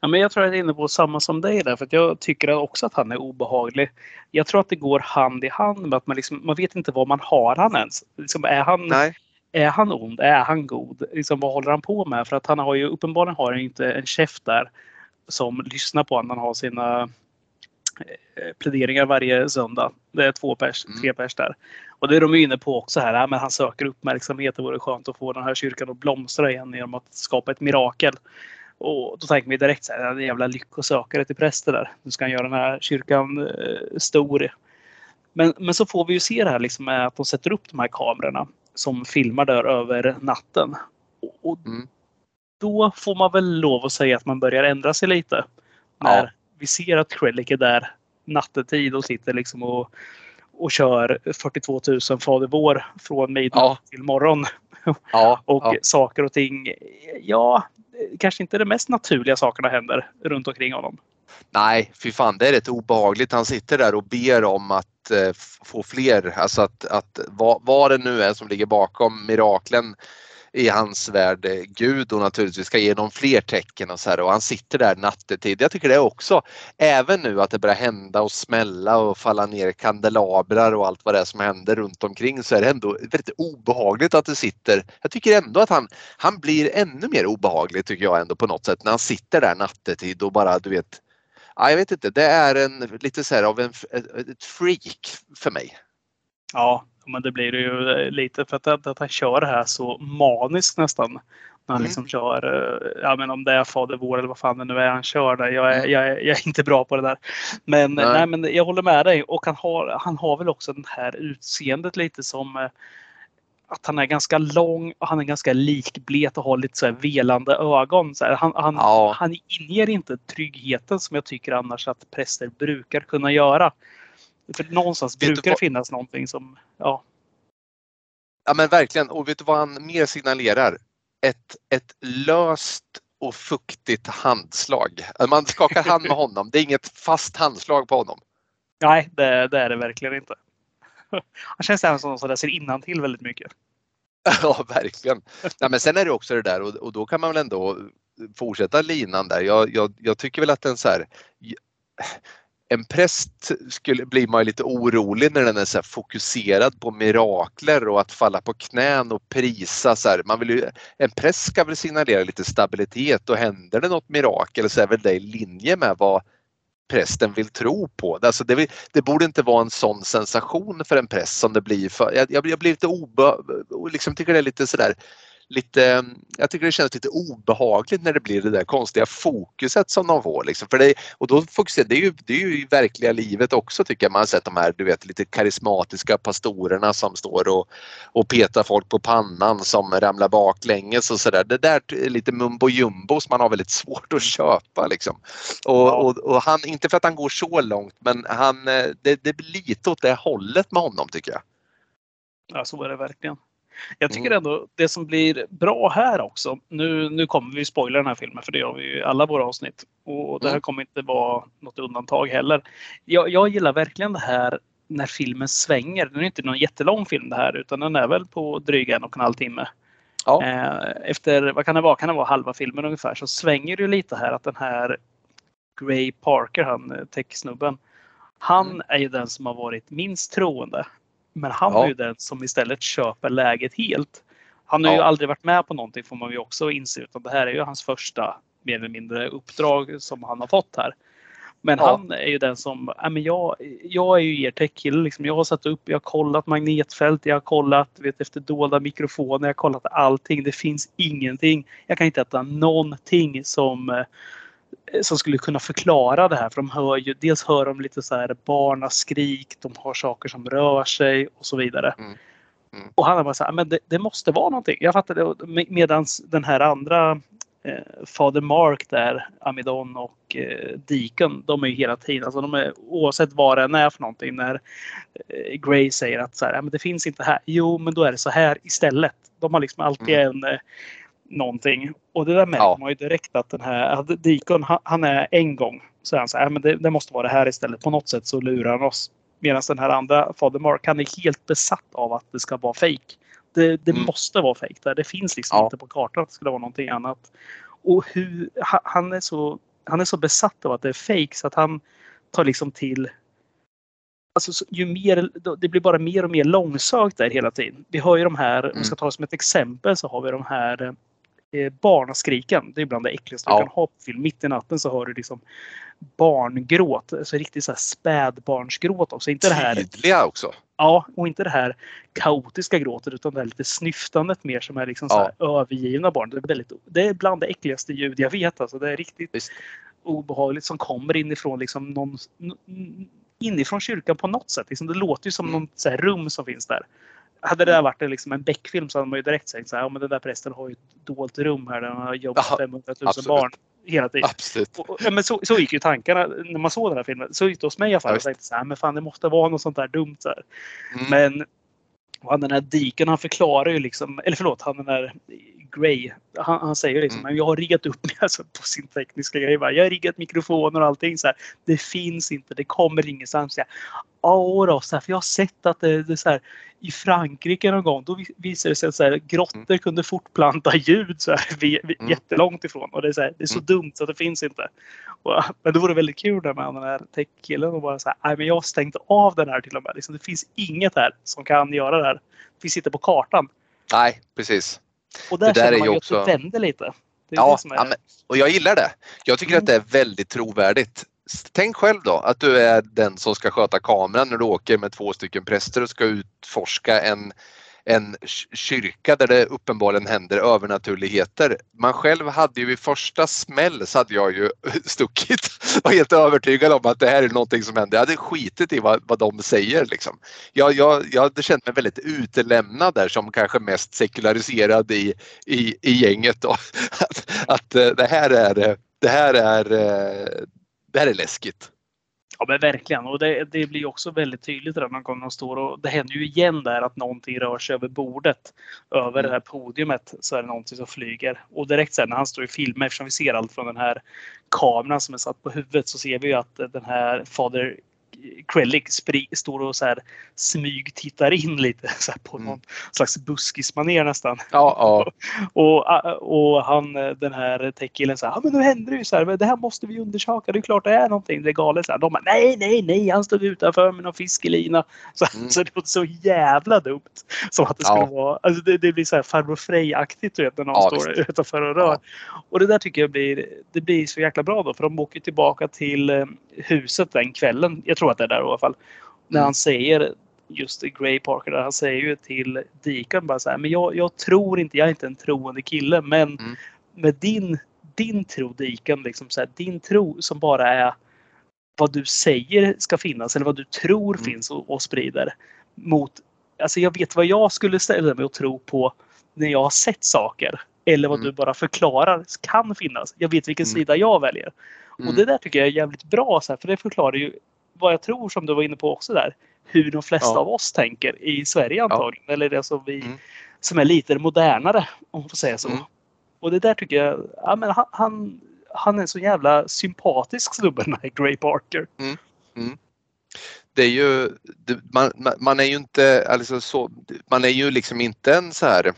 Ja, men jag tror att jag är inne på samma som dig där. För att jag tycker också att han är obehaglig. Jag tror att det går hand i hand med att man, liksom, man vet inte vad man har han ens. Liksom, är, han, Nej. Är han ond? Är han god? Liksom, vad håller han på med? För att han har ju uppenbarligen har inte en chef där som lyssnar på honom. Han har sina eh, pläderingar varje söndag. Det är två pers, Mm. tre pers där. Och det är de inne på också här. Ja, men han söker uppmärksamhet. Det vore skönt att få den här kyrkan att blomstra igen genom att skapa ett mirakel. Och då tänker vi direkt så här, en jävla lyckosökare till präster där. Nu ska han göra den här kyrkan eh, stor. Men, men så får vi ju se det här liksom med att de sätter upp de här kamerorna som filmar där över natten. Och, Mm. då får man väl lov att säga att man börjar ändra sig lite. När Ja. vi ser att Krellick är där nattetid och sitter liksom och, och kör 42 000 Fader vår från midnatt Ja. till morgon. Ja, Och saker och ting, ja, kanske inte de mest naturliga sakerna händer runt omkring honom. Nej, fy fan det är rätt obehagligt. Han sitter där och ber om att eh, få fler, alltså att, att vad, vad det nu är som ligger bakom miraklen i hans värld, eh, Gud och naturligtvis ska ge dem fler tecken och så här och han sitter där nattetid. Jag tycker det också, även nu att det börjar hända och smälla och falla ner kandelabrar och allt vad det är som händer runt omkring så är det ändå väldigt obehagligt att det sitter. Jag tycker ändå att han, han blir ännu mer obehaglig tycker jag ändå på något sätt när han sitter där nattetid och bara du vet Ja, jag vet inte, det är en lite så här av en, ett, freak för mig. Ja, men det blir det ju eh, lite för att, att, att han kör det här så maniskt nästan. När han Mm. liksom kör, eh, ja men om det är Fader vår eller vad fan det nu är han kör där. Jag är, Mm. jag är, jag är inte bra på det där. Men, Nej. nej. men jag håller med dig och han har, han har väl också det här utseendet lite som eh, att han är ganska lång och han är ganska likblet och har lite så här velande ögon. Så här, han, han, Ja. han inger inte tryggheten som jag tycker annars att präster brukar kunna göra. För någonstans du brukar det finnas någonting som, ja, Ja men verkligen, och vet du vad han mer signalerar? Ett, ett löst och fuktigt handslag. Man skakar hand med honom, det är inget fast handslag på honom. nej det, det är det verkligen inte. Han känns även som någon som läser innantill väldigt mycket. Ja, verkligen. Nej, men sen är det också det där och, och då kan man väl ändå fortsätta linan där. Jag, jag, jag tycker väl att den så här en präst skulle, blir man lite orolig när den är så här fokuserad på mirakler och att falla på knän och prisa. Så här. Man vill ju, en präst ska väl signalera lite stabilitet och händer det något mirakel så är väl det i linje med vad prästen vill tro på. Alltså det, det borde inte vara en sån sensation för en präst som det blir för, jag, jag, blir lite obehaglig liksom tycker det är lite sådär lite, jag tycker det känns lite obehagligt när det blir det där konstiga fokuset som de får. Liksom. För det, och då fokuserar, det, är ju, det är ju i verkliga livet också tycker jag. Man har sett de här du vet, lite karismatiska pastorerna som står och, och petar folk på pannan som ramlar baklänges och sådär. Det där är lite mumbo jumbo som man har väldigt svårt att köpa. Liksom. Och, och, och han, inte för att han går så långt men han, eh, det, det blir lite åt det hållet med honom tycker jag. Ja, så är det verkligen. Jag tycker Mm. ändå det som blir bra här också. Nu, nu kommer vi spoila den här filmen för det gör vi ju i alla våra avsnitt. Och det här Mm. kommer inte vara något undantag heller. Jag, jag gillar verkligen det här när filmen svänger. Den är inte någon jättelång film det här utan den är väl på drygt en och en halv timme. Ja. Eh, efter, vad kan det vara, kan det vara halva filmen ungefär, så svänger det lite här att den här Gray Parker, han eh, techsnubben, han Mm. är ju den som har varit minst troende. Men han Ja. var ju den som istället köper läget helt. Han har ju Ja. aldrig varit med på någonting får man ju också inse. Utan det här är ju hans första mer eller mindre uppdrag som han har fått här. Men Ja. han är ju den som, ja, men jag, jag är ju er tech-kille. Liksom. Jag har satt upp, jag har kollat magnetfält, jag har kollat vet, efter dolda mikrofoner, jag har kollat allting. Det finns ingenting. Jag kan inte hitta någonting som, eh, som skulle kunna förklara det här. För de hör ju, dels hör de lite så här barnaskrik, de har saker som rör sig och så vidare. Mm. Mm. Och han är bara så här, men det, det måste vara någonting. Jag fattar det. Medan den här andra eh, Fader Mark där, Amidon och eh, Deacon, de är ju hela tiden, alltså de är, oavsett vad det än är för någonting, när eh, Gray säger att så här, "Ja, men det finns inte här. Jo, men då är det så här istället. De har liksom alltid en eh, någonting. Och det där märker Ja. man ju direkt att den här att Deacon, han, är en gång så är han så här, "Ja, men det, det måste vara det här istället. På något sätt så lurar han oss. Medan den här andra Fader Mark, han är helt besatt av att det ska vara fake. Det, det Mm. måste vara fake där. Det finns liksom Ja. inte på kartan att det skulle vara någonting annat. Och hur, ha- han, är så, han är så besatt av att det är fake så att han tar liksom till Alltså, så- ju mer, det blir bara mer och mer långsökt där hela tiden. Vi har ju de här, om Mm. vi ska ta som ett exempel, så har vi de här eh, barnaskriken. Det är bland det äckligaste Ja. du kan ha på film. Mitt i natten så har du liksom barngråt. Alltså riktigt så här spädbarnsgråt också. Inte det här, Tydliga också. ja, och inte det här kaotiska gråtet utan det här lite snyftandet mer som är liksom så här övergivna barn. Det är, väldigt, det är bland det äckligaste ljud jag vet. Alltså. Det är riktigt Visst. obehagligt som kommer inifrån liksom någon, inifrån kyrkan på något sätt. Liksom det låter ju som Mm. något så här rum som finns där. Hade det där varit liksom en Beck-film så hade man ju direkt sagt så här, ja, men den där prästen har ju ett dolt rum här där han har jobbat Ja, 500 000 absolut. barn hela tiden. Absolut. Och- Ja, men så, så gick ju tankarna när man såg den här filmen. Så gick det hos mig i alla fall. Ja, Jag tänkte så här, men fan det måste vara något sånt där dumt. Så. Mm. Men han den här Deacon han förklarar ju liksom, eller förlåt, han den där Gray. Han, han säger liksom, Mm. jag har riggat upp mig alltså, på sin tekniska grej. bara, Jag har riggat mikrofoner och allting. Så här, det finns inte, det kommer ingenstans. Ja då, så här, för jag har sett att det, det så här, i Frankrike någon gång, då vis- visade det sig att så här, grottor kunde fortplanta ljud så här, vi, vi, Mm. jättelångt ifrån. Och det är, så det är så Mm. dumt så att det finns inte. Och, men det vore väldigt kul där med den här tech-killen och bara så här, nej men jag har stängt av den här till och med. Liksom, det finns inget här som kan göra det här. Det finns inte på kartan. Nej, precis. Och där, Det där känner är man ju också- att det vänder lite. Det Ja, det är, Och jag gillar det. Jag tycker Mm. att det är väldigt trovärdigt. Tänk själv då att du är den som ska sköta kameran när du åker med två stycken präster och ska utforska en, en kyrka där det uppenbarligen händer övernaturligheter. Man själv hade ju i första smäll så hade jag ju stuckit. Var helt övertygad om att det här är någonting som händer. Jag hade skitit i vad, vad de säger liksom. Jag, jag, jag hade känt mig väldigt utelämnad där som kanske mest sekulariserad i, i, i gänget. Då. Att, att eh, det här är eh, det här är eh, det här är läskigt. Ja men verkligen. Och det, det blir också väldigt tydligt där någon gång de står och det händer ju igen där att någonting rör sig över bordet. Över Mm. det här podiumet så är det någonting som flyger. Och direkt sen när han står i filmen, eftersom vi ser allt från den här kameran som är satt på huvudet så ser vi ju att den här Fader Krellick står och så här smyg tittar in lite så här på Mm. någon slags buskismanér nästan. Ja, ja. Och, och han den här techkillen säger ja men nu händer det ju så här, det här måste vi undersöka, det är klart det är någonting, det är galet. Så här, de bara, nej, nej, nej, han stod utanför med någon fiskelina. Så, Mm. så det låter så jävla dumt. Som att det skulle Ja. vara, alltså det, det blir så här farbror du vet när någon Ja, står visst. utanför och rör. Och det där tycker jag blir, det blir så jäkla bra då, för de åker tillbaka till eh, huset den kvällen. Jag tror att det är där i alla fall. När Mm. han säger just Gray Parker där, han säger ju till Deacon bara så här, men jag, jag tror inte, jag är inte en troende kille, men Mm. med din, din tro Deacon, liksom så här, din tro som bara är vad du säger ska finnas eller vad du tror Mm. finns och, och sprider mot, alltså jag vet vad jag skulle ställa mig och tro på när jag har sett saker eller vad Mm. du bara förklarar kan finnas. Jag vet vilken Mm. sida jag väljer. Och Mm. det där tycker jag är jävligt bra så här, för det förklarar ju vad jag tror som du var inne på också där. Hur de flesta Ja. av oss tänker i Sverige antagligen. Eller det som vi Mm. som är lite modernare om man får säga så. Mm. Och det där tycker jag, ja, men han, han, han är så jävla sympatisk snubbe den här Gray Parker. Det är ju, man, man är ju inte, alltså så, man är ju liksom inte en så här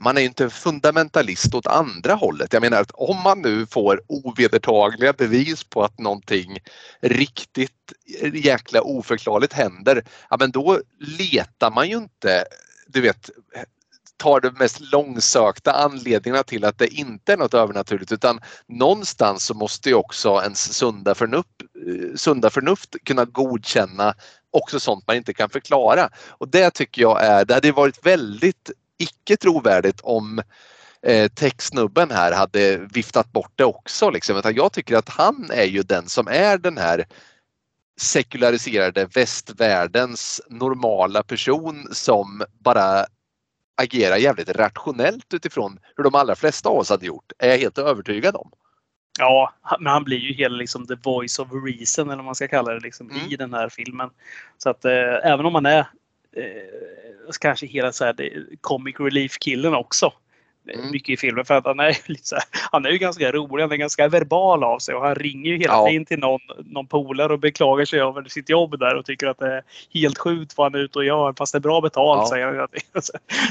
man är ju inte fundamentalist åt andra hållet. Jag menar att om man nu får ovedertagliga bevis på att någonting riktigt jäkla oförklarligt händer, ja men då letar man ju inte, du vet, tar de mest långsökta anledningarna till att det inte är något övernaturligt utan någonstans så måste ju också ens sunda förnuft, sunda förnuft kunna godkänna också sånt man inte kan förklara. Och det tycker jag är, det hade varit väldigt icke trovärdigt om eh, techsnubben här hade viftat bort det också. Liksom. Jag tycker att han är ju den som är den här sekulariserade västvärldens normala person som bara agerar jävligt rationellt utifrån hur de allra flesta av oss hade gjort. Är jag helt övertygad om. Ja, men han blir ju hela liksom the voice of reason eller vad man ska kalla det liksom, mm. i den här filmen. Så att eh, även om man är Eh, kanske hela så här, eh, comic relief-killen också. Mm. Mycket i filmen för att han är, lite så här, han är ju ganska rolig, han är ganska verbal av sig och han ringer ju hela ja. tiden till någon, någon polare och beklagar sig över sitt jobb där och tycker att det är helt sjukt vad han är ute och gör fast det är bra betalt ja. säger han.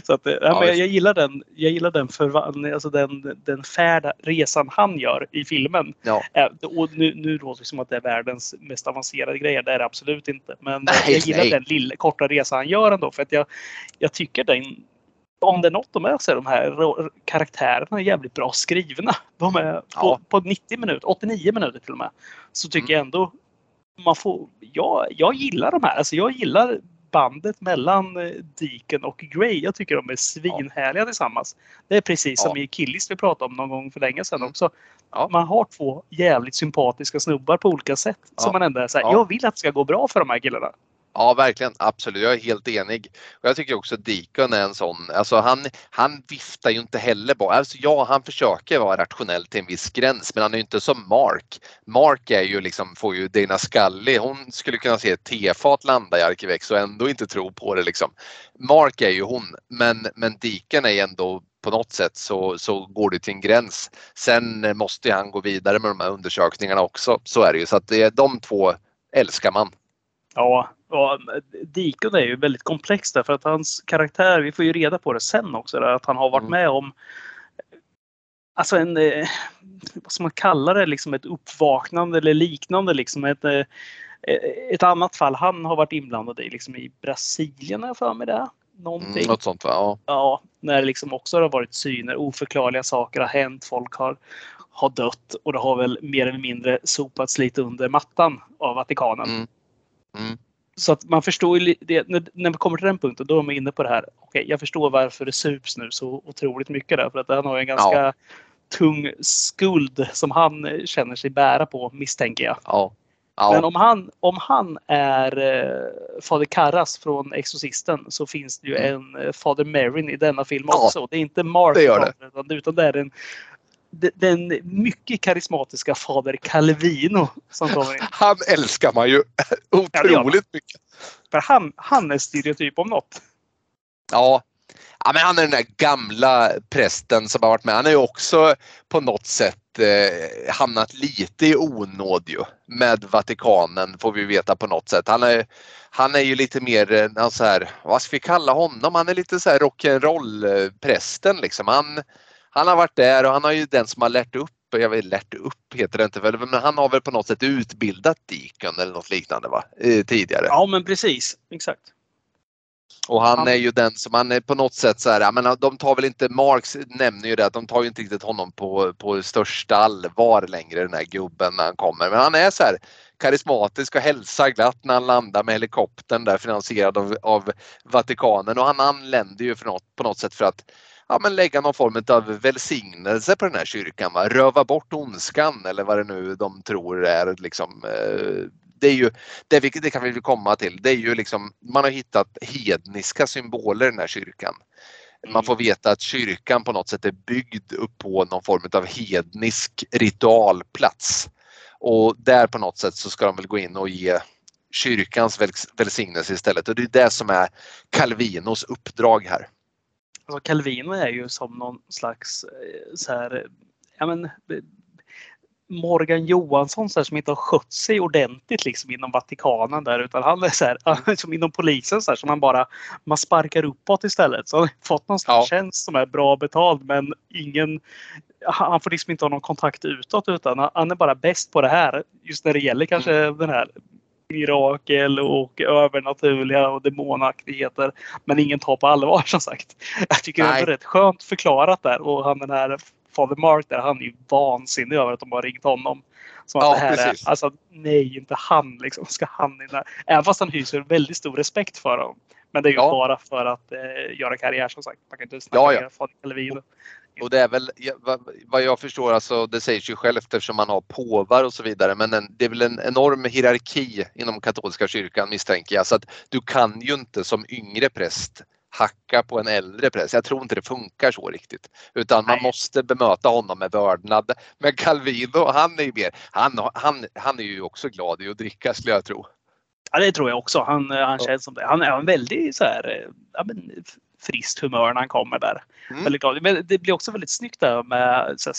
Så att, ja, men jag, gillar den, jag gillar den, förvan, alltså den, den färd, resan han gör i filmen. Ja. Och nu, nu låter det som att det är världens mest avancerade grejer, det är det absolut inte. Men nej, jag gillar nej. den lilla korta resan han gör ändå för att jag, jag tycker den om det är något de är så är de här karaktärerna jävligt bra skrivna. De är på, på 90 minuter, 89 minuter till och med. Så tycker mm. jag ändå man får, jag, jag gillar de här. Alltså jag gillar bandet mellan eh, Deacon och Grey. Jag tycker de är svinhärliga ja. tillsammans. Det är precis ja. som i Killis vi pratade om någon gång för länge sedan mm. också. Ja. Man har två jävligt sympatiska snubbar på olika sätt. Som man ändå är såhär, jag vill att det ska gå bra för de här killarna. Ja, verkligen. Absolut. Jag är helt enig. Och jag tycker också Deacon är en sån, alltså han, han viftar ju inte heller bara. Alltså ja, han försöker vara rationell till en viss gräns, men han är ju inte som Mark. Mark är ju liksom, får ju Dana Scully, hon skulle kunna se ett tefat landa i Arkivex och ändå inte tro på det liksom. Mark är ju hon, men, men Deacon är ändå på något sätt så, så går det till en gräns. Sen måste han gå vidare med de här undersökningarna också. Så är det ju. Så att det, de två älskar man. Ja, Ja, Deacon är ju väldigt komplex därför att hans karaktär, vi får ju reda på det sen också, att han har varit mm. med om Alltså en, eh, vad ska man kalla det, liksom ett uppvaknande eller liknande. Liksom ett, eh, ett annat fall han har varit inblandad i, liksom i Brasilien har jag för mig det. Någonting. Mm, något sånt va? Ja. ja. När det liksom också har varit syner, oförklarliga saker har hänt, folk har, har dött och det har väl mer eller mindre sopats lite under mattan av Vatikanen. Mm. Mm. Så att man förstår ju det, när, när man kommer till den punkten, då är man inne på det här. Okej, jag förstår varför det sups nu så otroligt mycket där. För att han har en ganska ja. tung skuld som han känner sig bära på, misstänker jag. Ja. Ja. Men om han, om han är eh, Fader Karras från Exorcisten så finns det ju mm. en eh, Fader Marin i denna film också. Det är inte Mark det det. utan det är en den mycket karismatiska fader Calvino som kommer in. Han älskar man ju otroligt mycket. För han, han är stereotyp om något. Ja. ja, men han är den där gamla prästen som har varit med. Han är ju också på något sätt eh, hamnat lite i onåd ju med Vatikanen får vi veta på något sätt. Han är, han är ju lite mer, eh, så här, vad ska vi kalla honom? Han är lite så här rock'n'roll prästen liksom. Han, han har varit där och han har ju den som har lärt upp, jag vet lärt upp heter det inte väl, men han har väl på något sätt utbildat Deacon eller något liknande va? tidigare. Ja men precis, exakt. Och han är ju den som, han är på något sätt så här, jag menar, de tar väl inte, Marx nämner ju det att de tar ju inte riktigt honom på, på största allvar längre den här gubben när han kommer. Men han är så här karismatisk och hälsar glatt när han landar med helikoptern där finansierad av, av Vatikanen och han anländer ju för något, på något sätt för att ja, men lägga någon form av välsignelse på den här kyrkan. Va? Röva bort ondskan eller vad det nu de tror är. Liksom, eh, det, är ju, det, det kan vi komma till. Det är ju liksom, man har hittat hedniska symboler i den här kyrkan. Man får veta att kyrkan på något sätt är byggd upp på någon form av hednisk ritualplats. Och där på något sätt så ska de väl gå in och ge kyrkans välsignelse istället och det är det som är Calvinos uppdrag här. Alltså Calvino är ju som någon slags eh, så här, ja men Morgan Johansson så här, som inte har skött sig ordentligt liksom, inom Vatikanen där utan han är så här, som inom polisen så här, som man bara man sparkar uppåt istället. Så han har fått någon Ja. tjänst som är bra betald men ingen han får liksom inte ha någon kontakt utåt utan han- han är bara bäst på det här. Just när det gäller kanske den här mirakel och övernaturliga och demonaktigheter. Men ingen tar på allvar som sagt. Jag tycker det Nej. är rätt skönt förklarat där och han den här Father Mark där, han är ju vansinnig över att de har ringt honom. Som att Ja, det här precis. är, alltså nej, inte han liksom. Ska han in? Även fast han hyser väldigt stor respekt för honom. Men det är ju Ja. bara för att eh, göra karriär som sagt. Man kan inte snacka Ja, ja. Fader Calvin. Och det är väl vad, jag förstår, alltså, det sägs ju själv eftersom man har påvar och så vidare, men en, det är väl en enorm hierarki inom katolska kyrkan misstänker jag. Så att du kan ju inte som yngre präst hacka på en äldre präst. Jag tror inte det funkar så riktigt. Utan man Nej. måste bemöta honom med vördnad. Men Calvino, han är ju mer, han, han, han är ju också glad i att dricka skulle jag tro. Ja, det tror jag också. Han, eh, han känns som det. Han är en väldigt så här, eh, ja, men, friskt humör när han kommer där. Mm. Väldigt glad. Men det blir också väldigt snyggt där med så här,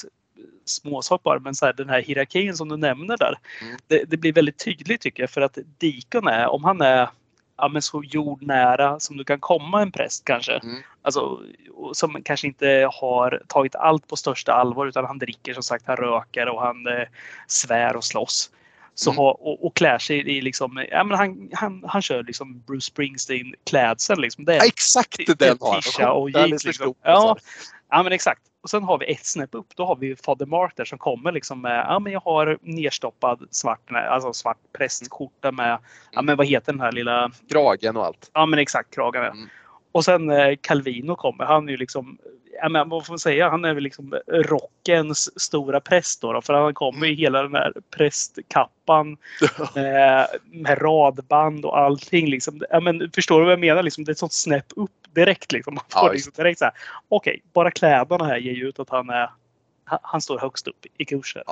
småsak bara, men så här, den här hierarkin som du nämner där. Mm. Det, det blir väldigt tydligt tycker jag för att Dikon är, om han är ja, men så jordnära som du kan komma en präst kanske. Mm. Alltså, som kanske inte har tagit allt på största allvar utan han dricker som sagt, han röker och han eh, svär och slåss. Så Mm. ha, och, och klär sig i liksom, ja men han, han, han kör liksom Bruce Springsteen klädsel liksom. Det är Ja, exakt det- den har tisha och jeans. Liksom. Ja, ja, men exakt. Och sen har vi ett snäpp upp. Då har vi Fader Mark där som kommer liksom med, ja men jag har nerstoppad svart, alltså svart prästskjorta med, ja men vad heter den här lilla, Kragen och allt. ja men exakt kragen. Mm. Och sen eh, Calvino kommer. Han är ju liksom, ja men vad får man säga, han är väl liksom rockens stora präst då. då för han kommer i hela den här prästkappan med, med radband och allting. Liksom. Ja, men, förstår du vad jag menar? Liksom, det är ett sånt snäpp upp direkt. Liksom. Man får Ja, liksom direkt så här, okej, bara kläderna här ger ju ut att han är han- står högst upp i kursen.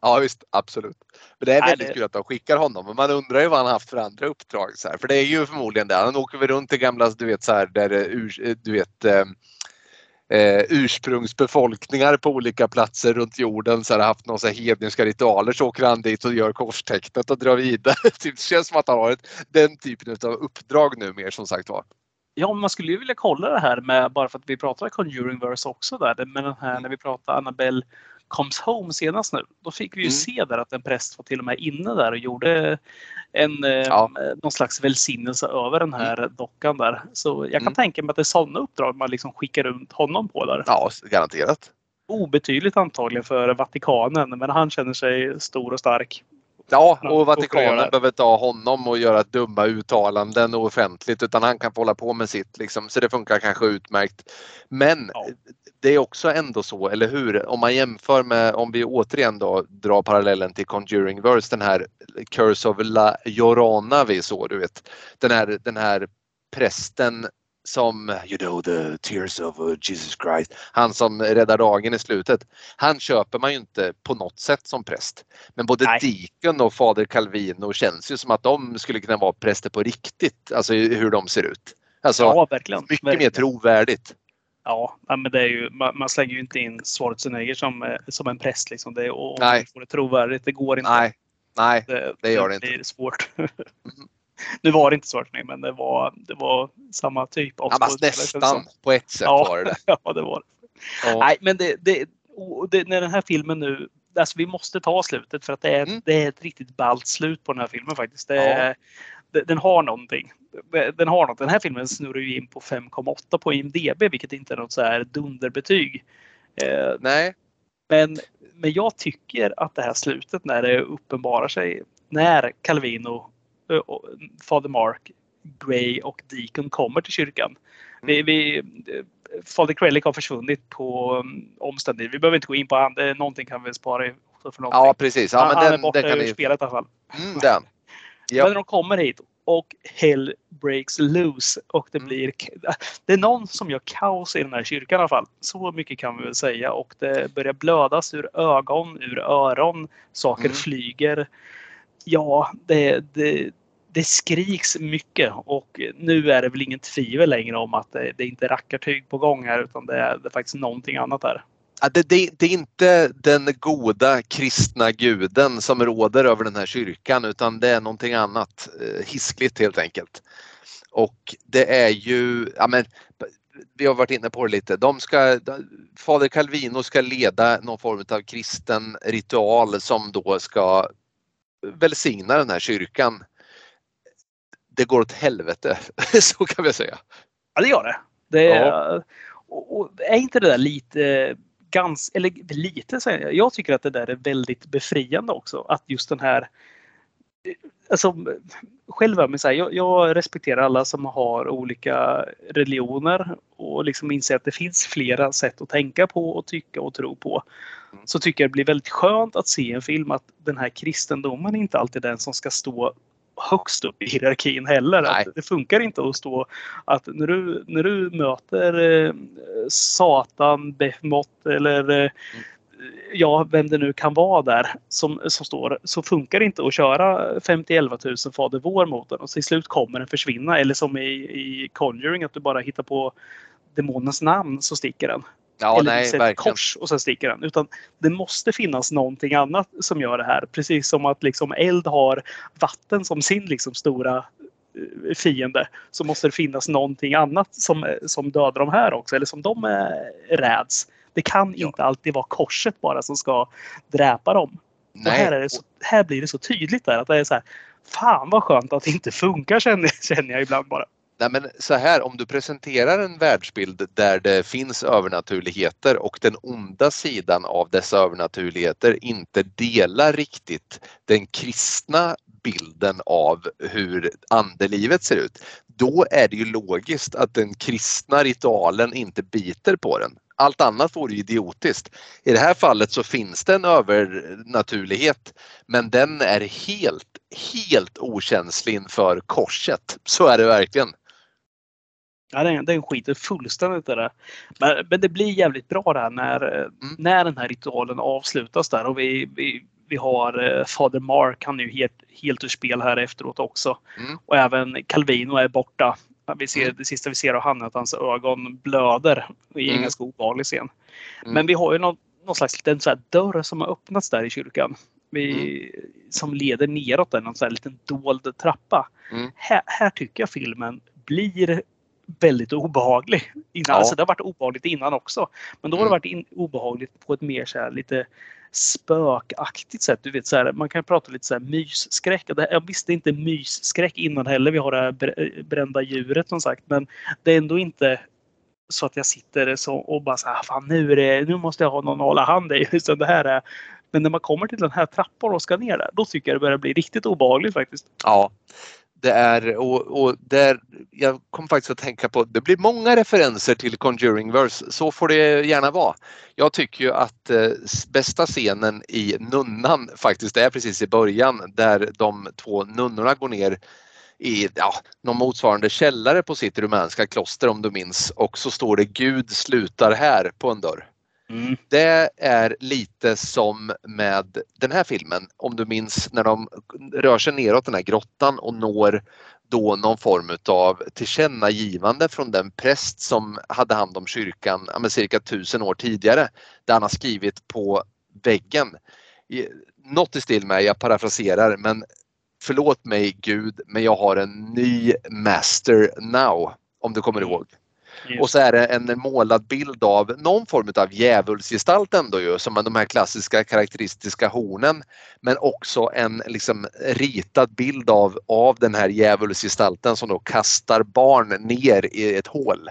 Ja visst, absolut. Men det är Nej, väldigt det- kul att de skickar honom. Men man undrar ju vad han haft för andra uppdrag. Så här. För det är ju förmodligen det. Han åker väl runt i gamla, du vet så här, där det ur, du vet eh, ursprungsbefolkningar på olika platser runt jorden så här, haft några så här hedniska ritualer så åker han dit och gör korstecknet och drar vidare. Det känns som att han har ett, den typen av uppdrag nu mer som sagt var. Ja, man skulle ju vilja kolla det här med, bara för att vi pratar Conjuringverse också där, med den här när vi pratar Annabelle Comes Home senast nu. Då fick vi ju Mm. se där att en präst var till och med inne där och gjorde en, eh, Ja. någon slags välsignelse över den här dockan där. Så jag kan Mm. tänka mig att det är sådana uppdrag man liksom skickar runt honom på där. Ja, garanterat. Obetydligt antagligen för Vatikanen, men han känner sig stor och stark. Ja, och Vatikanen behöver inte ha honom och göra dumma uttalanden och offentligt utan han kan få hålla på med sitt liksom. Så det funkar kanske utmärkt. Men Ja. det är också ändå så, eller hur? Om man jämför med, om vi återigen då drar parallellen till Conjuring Verse, den här Curse of La Llorona vi såg, du vet. Den här, den här prästen som, you know the tears of uh, Jesus Christ, han som räddar dagen i slutet. Han köper man ju inte på något sätt som präst. Men både Nej. Deacon och Fader Calvino känns ju som att de skulle kunna vara präster på riktigt, alltså hur de ser ut. Alltså Ja, verkligen. mycket verkligen. mer trovärdigt. Ja, men det är ju, man, man slänger ju inte in Schwarzenegger som, eh, som en präst. Liksom. Det, och om Nej. får det trovärdigt, det går inte. Nej, nej, det, det gör det inte. blir svårt. nu var det inte Schwarzenegger, men det var, det var samma typ av ja, nästan på ett sätt Ja. var det det. Ja, det var det. Ja. Nej, men det, det, det, när den här filmen nu, alltså vi måste ta slutet för att det är, Mm. det är ett riktigt ballt slut på den här filmen faktiskt. Ja. den har någonting. Den har något. Den här filmen snurrar ju in på 5,8 på IMDB, vilket inte är något så här dunderbetyg. Eh, Nej, men, men jag tycker att det här slutet när det uppenbarar sig, när Calvino, Fader Mark, Gray och Deacon kommer till kyrkan. Vi, vi, eh, Fader Krellick har försvunnit på um, omständigheter. Vi behöver inte gå in på han. Någonting kan vi spara i- för någonting. ja precis. Ja, men han är den, borta den kan ur ni... spelet i alla fall. Mm, den. Men Ja. när de kommer hit och Hell breaks loose och det Mm. blir... Det är någon som gör kaos i den här kyrkan i alla fall. Så mycket kan vi väl säga. Och det börjar blödas ur ögon, ur öron. Saker Mm. flyger. Ja, det, det, det skriks mycket och nu är det väl ingen tvivel längre om att det, det är inte rackartyg på gång här utan det är, det är faktiskt någonting annat här. Ja, det, det, det, är inte den goda kristna guden som råder över den här kyrkan utan det är någonting annat, eh, hiskligt helt enkelt. Och det är ju, ja men, vi har varit inne på det lite, de ska, Fader Calvino ska leda någon form av kristen ritual som då ska välsigna den här kyrkan. Det går åt helvete, så kan vi säga. Ja det gör det. det är, ja. och, och är inte det där lite Gans, eller lite säger jag. Jag tycker att det där är väldigt befriande också. Att just den här alltså, själv så här, jag, jag, respekterar alla som har olika religioner och liksom inser att det finns flera sätt att tänka på och tycka och tro på. Mm. Så tycker jag det blir väldigt skönt att se en film att den här kristendomen inte alltid är den som ska stå högst upp i hierarkin heller. det funkar inte att stå att när du, när du möter eh, Satan, Behmot eller eh, mm ja, vem det nu kan vara där som, som står, så funkar det inte att köra 50 000 Fader vår mot den och till slut kommer den försvinna. Eller som i, i Conjuring att du bara hittar på demonens namn så sticker den. Ja, Eller nej, ett kors och sen sticker den. Utan det måste finnas någonting annat som gör det här. Precis som att liksom eld har vatten som sin liksom stora eh, fiende så måste det finnas någonting annat som, som dödar de här också eller som de eh, räds. Det kan ja. inte alltid vara korset bara som ska dräpa dem. Här, så, här blir det så tydligt där att det är så här. Fan vad skönt att det inte funkar känner, känner jag ibland bara. Nej men så här, om du presenterar en världsbild där det finns övernaturligheter och den onda sidan av dessa övernaturligheter inte delar riktigt den kristna bilden av hur andelivet ser ut. Då är det ju logiskt att den kristna ritualen inte biter på den. Allt annat vore idiotiskt. I det här fallet så finns det en övernaturlighet men den är helt, helt okänslig inför korset. Så är det verkligen. Ja, den, den skiter fullständigt i det. Men, men det blir jävligt bra där när, mm. när den här ritualen avslutas där och vi, vi, vi har eh, Fader Mark, han är ju helt, helt ur spel här efteråt också. Mm. Och även Calvino är borta. Vi ser, mm. Det sista vi ser av han är att hans ögon blöder i en mm. ganska ovanlig scen. Mm. Men vi har ju någon, någon slags liten så dörr som har öppnats där i kyrkan. Vi, mm. Som leder neråt, där, någon så här liten dold trappa. Mm. Här, här, tycker jag filmen blir väldigt obehaglig. Innan. Ja. Alltså, det har varit obehagligt innan också. Men då har det varit in, obehagligt på ett mer så här, lite spökaktigt sätt. Du vet, så här, man kan prata lite så här mysskräck. Jag visste inte mysskräck innan heller. Vi har det här brända djuret som sagt. Men det är ändå inte så att jag sitter så och bara så här, fan nu, är det, nu måste jag ha någon att hålla hand i. det här är, men när man kommer till den här trappan och ska ner där, då tycker jag det börjar bli riktigt obehagligt faktiskt. Ja, det är och, och där, jag kom faktiskt att tänka på, det blir många referenser till Conjuring Verse, så får det gärna vara. Jag tycker ju att eh, bästa scenen i Nunnan faktiskt är precis i början där de två nunnorna går ner i ja, någon motsvarande källare på sitt rumänska kloster om du minns och så står det Gud slutar här på en dörr. Mm. Det är lite som med den här filmen, om du minns när de rör sig neråt den här grottan och når då någon form av tillkännagivande från den präst som hade hand om kyrkan ja, cirka tusen år tidigare. Där han har skrivit på väggen. Något i stil med, jag parafraserar, men förlåt mig Gud, men jag har en ny master now. Om du kommer mm. ihåg. Yes. Och så är det en målad bild av någon form av djävulsgestalt ändå ju, som de här klassiska karaktäristiska hornen. Men också en liksom ritad bild av, av den här djävulsgestalten som då kastar barn ner i ett hål.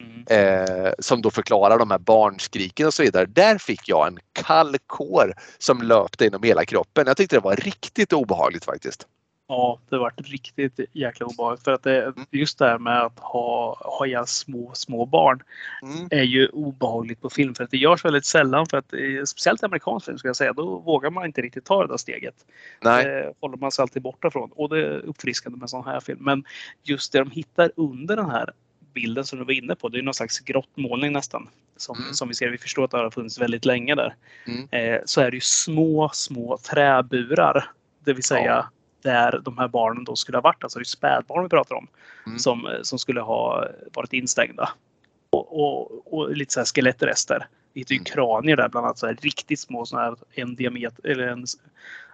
Mm. Eh, som då förklarar de här barnskriken och så vidare. Där fick jag en kall kår som löpte inom hela kroppen. Jag tyckte det var riktigt obehagligt faktiskt. Ja, det varit riktigt jäkla obehagligt. För att det, mm. just det här med att ha, ha ihjäl små, små barn mm. är ju obehagligt på film. För att det görs väldigt sällan. För att, speciellt i amerikansk film ska jag säga, då vågar man inte riktigt ta det där steget. Nej. Det håller man sig alltid borta från. Och det är uppfriskande med sån här film. Men just det de hittar under den här bilden som du var inne på. Det är någon slags grottmålning nästan. Som, mm. som vi ser, vi förstår att det har funnits väldigt länge där. Mm. Eh, så är det ju små, små träburar. Det vill säga ja där de här barnen då skulle ha varit. Alltså det är spädbarn vi pratar om. Mm. Som, som skulle ha varit instängda. Och, och, och lite så här skelettrester Vi hittar ju Mm. kranier där bland annat. Så här, riktigt små sådana här en diameter eller en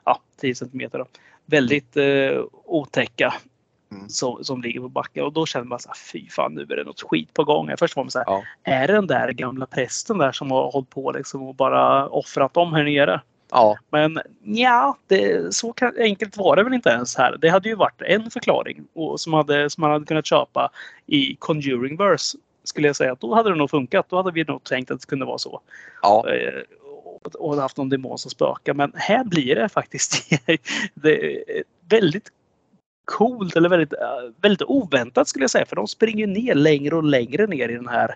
ja, 10 centimeter. Då. Väldigt eh, otäcka Mm. som, som ligger på backen. Och då känner man så här, fy fan nu är det något skit på gång. Först var man så här, Ja. är det den där gamla prästen där som har hållit på liksom och bara offrat dem här nere? Ja, Men ja, det, så kan, enkelt var det väl inte ens här. Det hade ju varit en förklaring och, som, hade, som man hade kunnat köpa i Conjuring Verse. Skulle jag säga att då hade det nog funkat. Då hade vi nog tänkt att det kunde vara så. ja, Eh, och, och haft någon demon som spökar. Men här blir det faktiskt det väldigt coolt eller väldigt, eh, väldigt oväntat skulle jag säga. För de springer ner längre och längre ner i den här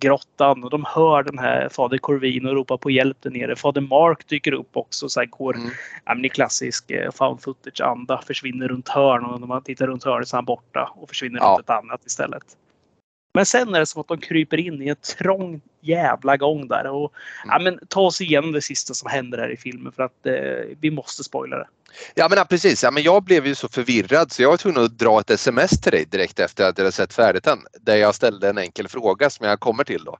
grottan och de hör den här fader Corvin och ropar på hjälp där nere. Fader Mark dyker upp också så här går Mm. ja, men i klassisk eh, found footage-anda. Försvinner runt hörn och när man tittar runt hörnet så är han borta och försvinner Ja. runt ett annat istället. Men sen är det som att de kryper in i en trång jävla gång där. Och, ja, men ta oss igenom det sista som händer här i filmen för att eh, vi måste spoila det. Ja men precis. Ja, men jag blev ju så förvirrad så jag var tvungen att dra ett sms till dig direkt efter att jag hade sett färdigt den. Där jag ställde en enkel fråga som jag kommer till då.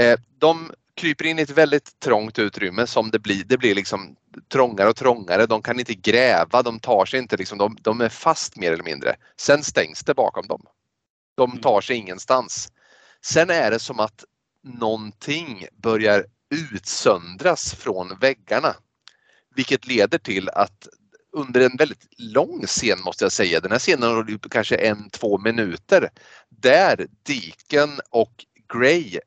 Eh, de kryper in i ett väldigt trångt utrymme som det blir. Det blir liksom trångare och trångare. De kan inte gräva, de tar sig inte liksom, de, de är fast mer eller mindre. Sen stängs det bakom dem. De Mm. tar sig ingenstans. Sen är det som att någonting börjar utsöndras från väggarna. Vilket leder till att under en väldigt lång scen måste jag säga, den här scenen håller på kanske en, två minuter, där Deacon och Grey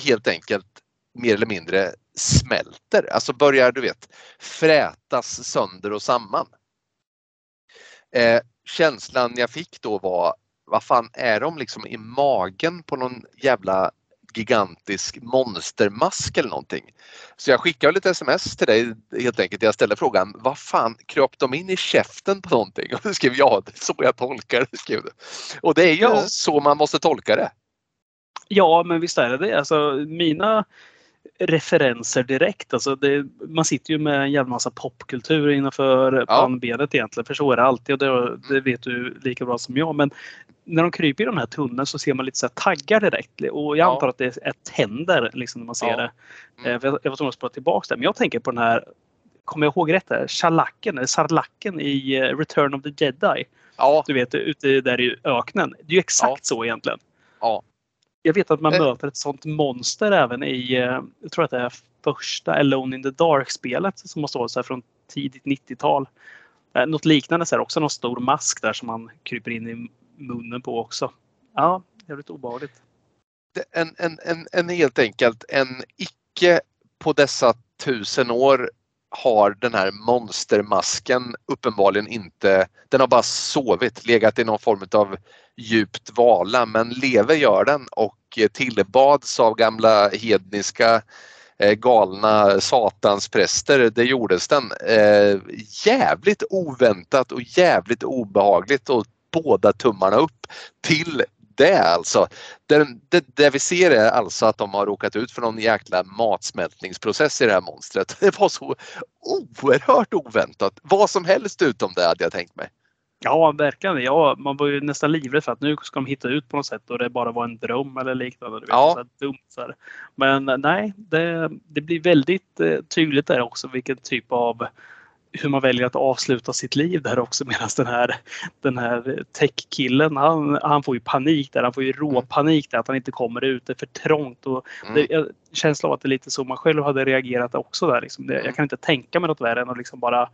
helt enkelt mer eller mindre smälter, alltså börjar du vet frätas sönder och samman. Eh, känslan jag fick då var, vad fan är de liksom i magen på någon jävla gigantisk monstermask eller någonting. Så jag skickade lite sms till dig helt enkelt. Jag ställde frågan, vad fan kröp de in i käften på någonting? Och du skrev ja, det är så jag tolkar det. Skrev du. Och det är ju Ja. så man måste tolka det. Ja, men visst är det det. Alltså, mina referenser direkt. Alltså det, man sitter ju med en jävla massa popkultur innanför pannbenet egentligen. För så är det alltid och det, det vet du lika bra som jag. Men när de kryper i de här tunneln så ser man lite så här taggar direkt. Och jag Ja. antar att det är tänder liksom, när man ser Ja. det. Mm. Eh, Jag, jag var tvungen att spara tillbaka det. Men jag tänker på den här, kommer jag ihåg rätt? Där, Shalacken, eller Sarlacken i eh, Return of the Jedi. Ja, Du vet ute där i öknen. Det är ju exakt så egentligen. Ja. Jag vet att man Eh. möter ett sånt monster även i, jag tror att det är första Alone in the Dark-spelet som måste vara så här från tidigt 90-tal. Eh, Något liknande så här, också någon stor mask där som man kryper in i munnen på också. Ja, jävligt obehagligt. en, en, en, en helt enkelt en icke på dessa tusen år har den här monstermasken uppenbarligen inte, den har bara sovit, legat i någon form av djupt vala men lever gör den och tillbads av gamla hedniska eh, galna satanspräster, det gjordes den. Eh, jävligt oväntat och jävligt obehagligt och båda tummarna upp till det alltså. Den, det, det vi ser är alltså att de har råkat ut för någon jäkla matsmältningsprocess i det här monstret. Det var så oerhört oväntat. Vad som helst utom det hade jag tänkt mig. Ja, verkligen. Ja, man var ju nästan livrädd för att nu ska de hitta ut på något sätt och det bara var en dröm eller liknande. Du vet, Ja. så dumt, så. Men eh, nej, det, det blir väldigt eh, tydligt där också vilken typ av hur man väljer att avsluta sitt liv där också medan den här, den här tech-killen han, han får ju panik där. Han får ju råpanik där att han inte kommer ut. Det är för trångt. Och Mm. det, jag känslan av att det är lite så man själv hade reagerat också där. Liksom. Det, Mm. jag kan inte tänka mig något värre än att liksom bara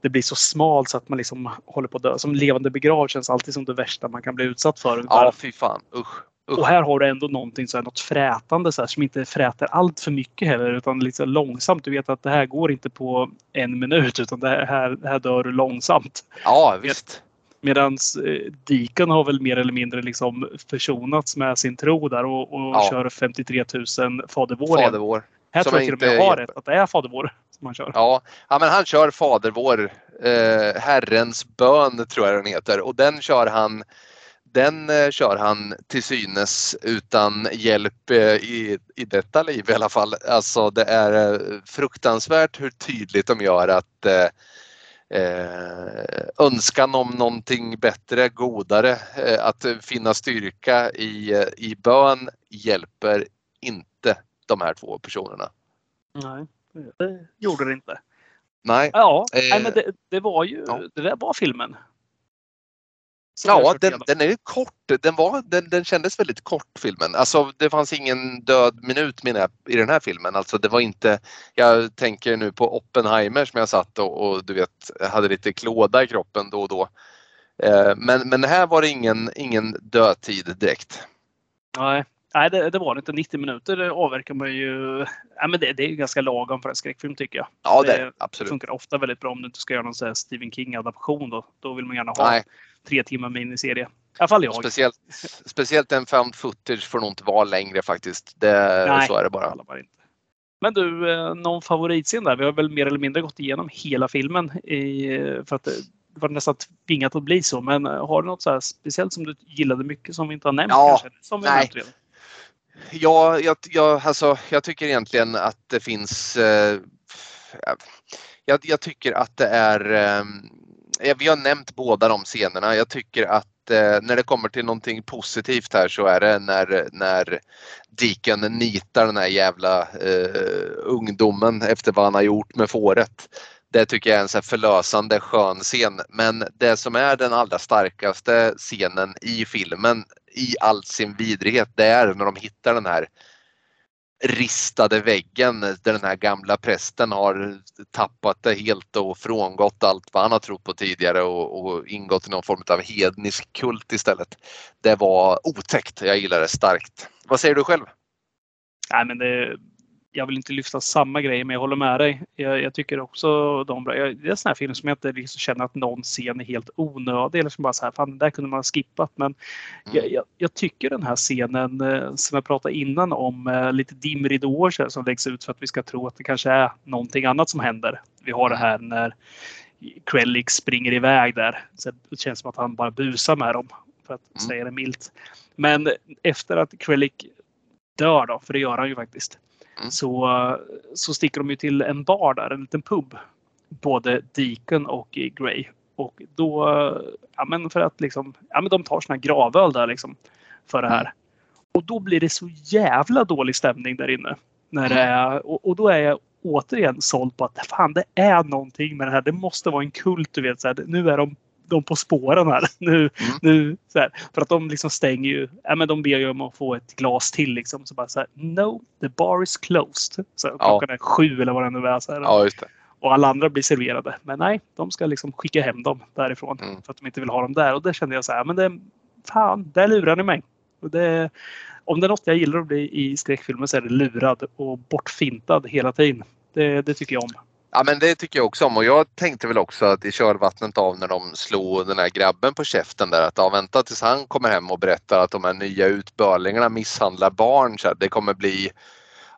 det blir så smalt så att man liksom håller på att dö. Som levande begravd känns alltid som det värsta man kan bli utsatt för. Ja, fy fan. Usch. Och här har du ändå någonting så här, något frätande så här, som inte fräter allt för mycket heller utan lite långsamt. Du vet att det här går inte på en minut utan det här, det här dör du långsamt. Ja, visst. Medan eh, Deacon har väl mer eller mindre liksom försonats med sin tro där och, och Ja. kör 53 000 Fader vår. igen. Fader vår. Här som tror jag till och med jag har rätt att det är Fader vår som man kör. Ja, ja men han kör Fader vår, eh, Herrens bön tror jag den heter och den kör han den eh, kör han till synes utan hjälp eh, i, i detta liv i alla fall. Alltså det är eh, fruktansvärt hur tydligt de gör att eh, önskan om någonting bättre, godare, eh, att finna styrka i, i bön hjälper inte de här två personerna. Nej, det gjorde det inte. Nej. Ja, Eh, nej, men det, det var ju, ja. det där var filmen. Ja, den, den är ju kort. Den, var, den, den kändes väldigt kort filmen. Alltså det fanns ingen död minut menar jag, i den här filmen. Alltså det var inte, jag tänker nu på Oppenheimer som jag satt och, och du vet hade lite klåda i kroppen då och då. Eh, men, men här var det ingen, ingen dödtid direkt. Nej, nej det, det var det inte. 90 minuter det avverkar man ju. Nej, men det, det är ju ganska lagom för en skräckfilm tycker jag. Ja det, Det absolut. funkar ofta väldigt bra om du inte ska göra någon Stephen King-adaption. Då. då vill man gärna ha Nej, tre timmar miniserie. I alla fall jag. speciellt, speciellt en found footage får nog inte vara längre faktiskt. Det, Nej. så är det bara. Men du, eh, någon favoritscen där? Vi har väl mer eller mindre gått igenom hela filmen i, för att det det var nästan tvingat att bli så. Men eh, har du något så här speciellt som du gillade mycket som vi inte har nämnt? Ja, kanske? Som nej. Ja, jag, jag, alltså, jag tycker egentligen att det finns... Eh, jag, jag tycker att det är... Eh, Eh, vi har nämnt båda de scenerna. Jag tycker att eh, när det kommer till någonting positivt här så är det när, när Deacon nitar den här jävla eh, ungdomen efter vad han har gjort med fåret. Det tycker jag är en så här förlösande skön scen. Men det som är den allra starkaste scenen i filmen i all sin vidrighet det är när de hittar den här ristade väggen där den här gamla prästen har tappat det helt och frångått allt vad han har trott på tidigare och, och ingått i någon form av hednisk kult istället. Det var otäckt. Jag gillar det starkt. Vad säger du själv? Nej, men det, jag vill inte lyfta samma grej, men jag håller med dig. Jag, jag tycker också de bra. Jag, det är en sån här film som jag inte liksom känner att någon scen är helt onödig eller som bara så här, fan, det där kunde man ha skippat. Men jag, jag, jag tycker den här scenen eh, som jag pratade innan om, eh, lite dimridåer som läggs ut för att vi ska tro att det kanske är någonting annat som händer. Vi har det här när Krellik springer iväg där. Så det känns som att han bara busar med dem, för att Mm. säga det milt. Men efter att Krellik dör då, för det gör han ju faktiskt, Mm. så, så sticker de ju till en bar där, en liten pub. Både Deacon och Grey. Och då, ja men för att liksom, ja men de tar sina gravöl där liksom för det här. Och då blir det så jävla dålig stämning där inne. När det är, och, och då är jag återigen såld på att fan det är någonting med det här. Det måste vara en kult, du vet. Så här, nu är de, de på spåren här. Nu, nu, så här, för att de liksom stänger ju. Ja, men de ber ju om att få ett glas till. Liksom, så bara så här, No, the bar is closed. Så här, Ja. klockan är sju eller vad det nu är. Så här, Ja, just det. och alla andra blir serverade. Men nej, de ska liksom skicka hem dem därifrån Mm. för att de inte vill ha dem där. Och det kände jag så här, men det, fan, där lurar ni mig. Och det, om det är något jag gillar att bli i skräckfilmer så är det lurad och bortfintad hela tiden. Det, det tycker jag om. Ja men det tycker jag också om och jag tänkte väl också att i kölvattnet av när de slog den här grabben på käften där att ja, vänta tills han kommer hem och berättar att de här nya utbörlingarna misshandlar barn. Så här, det kommer bli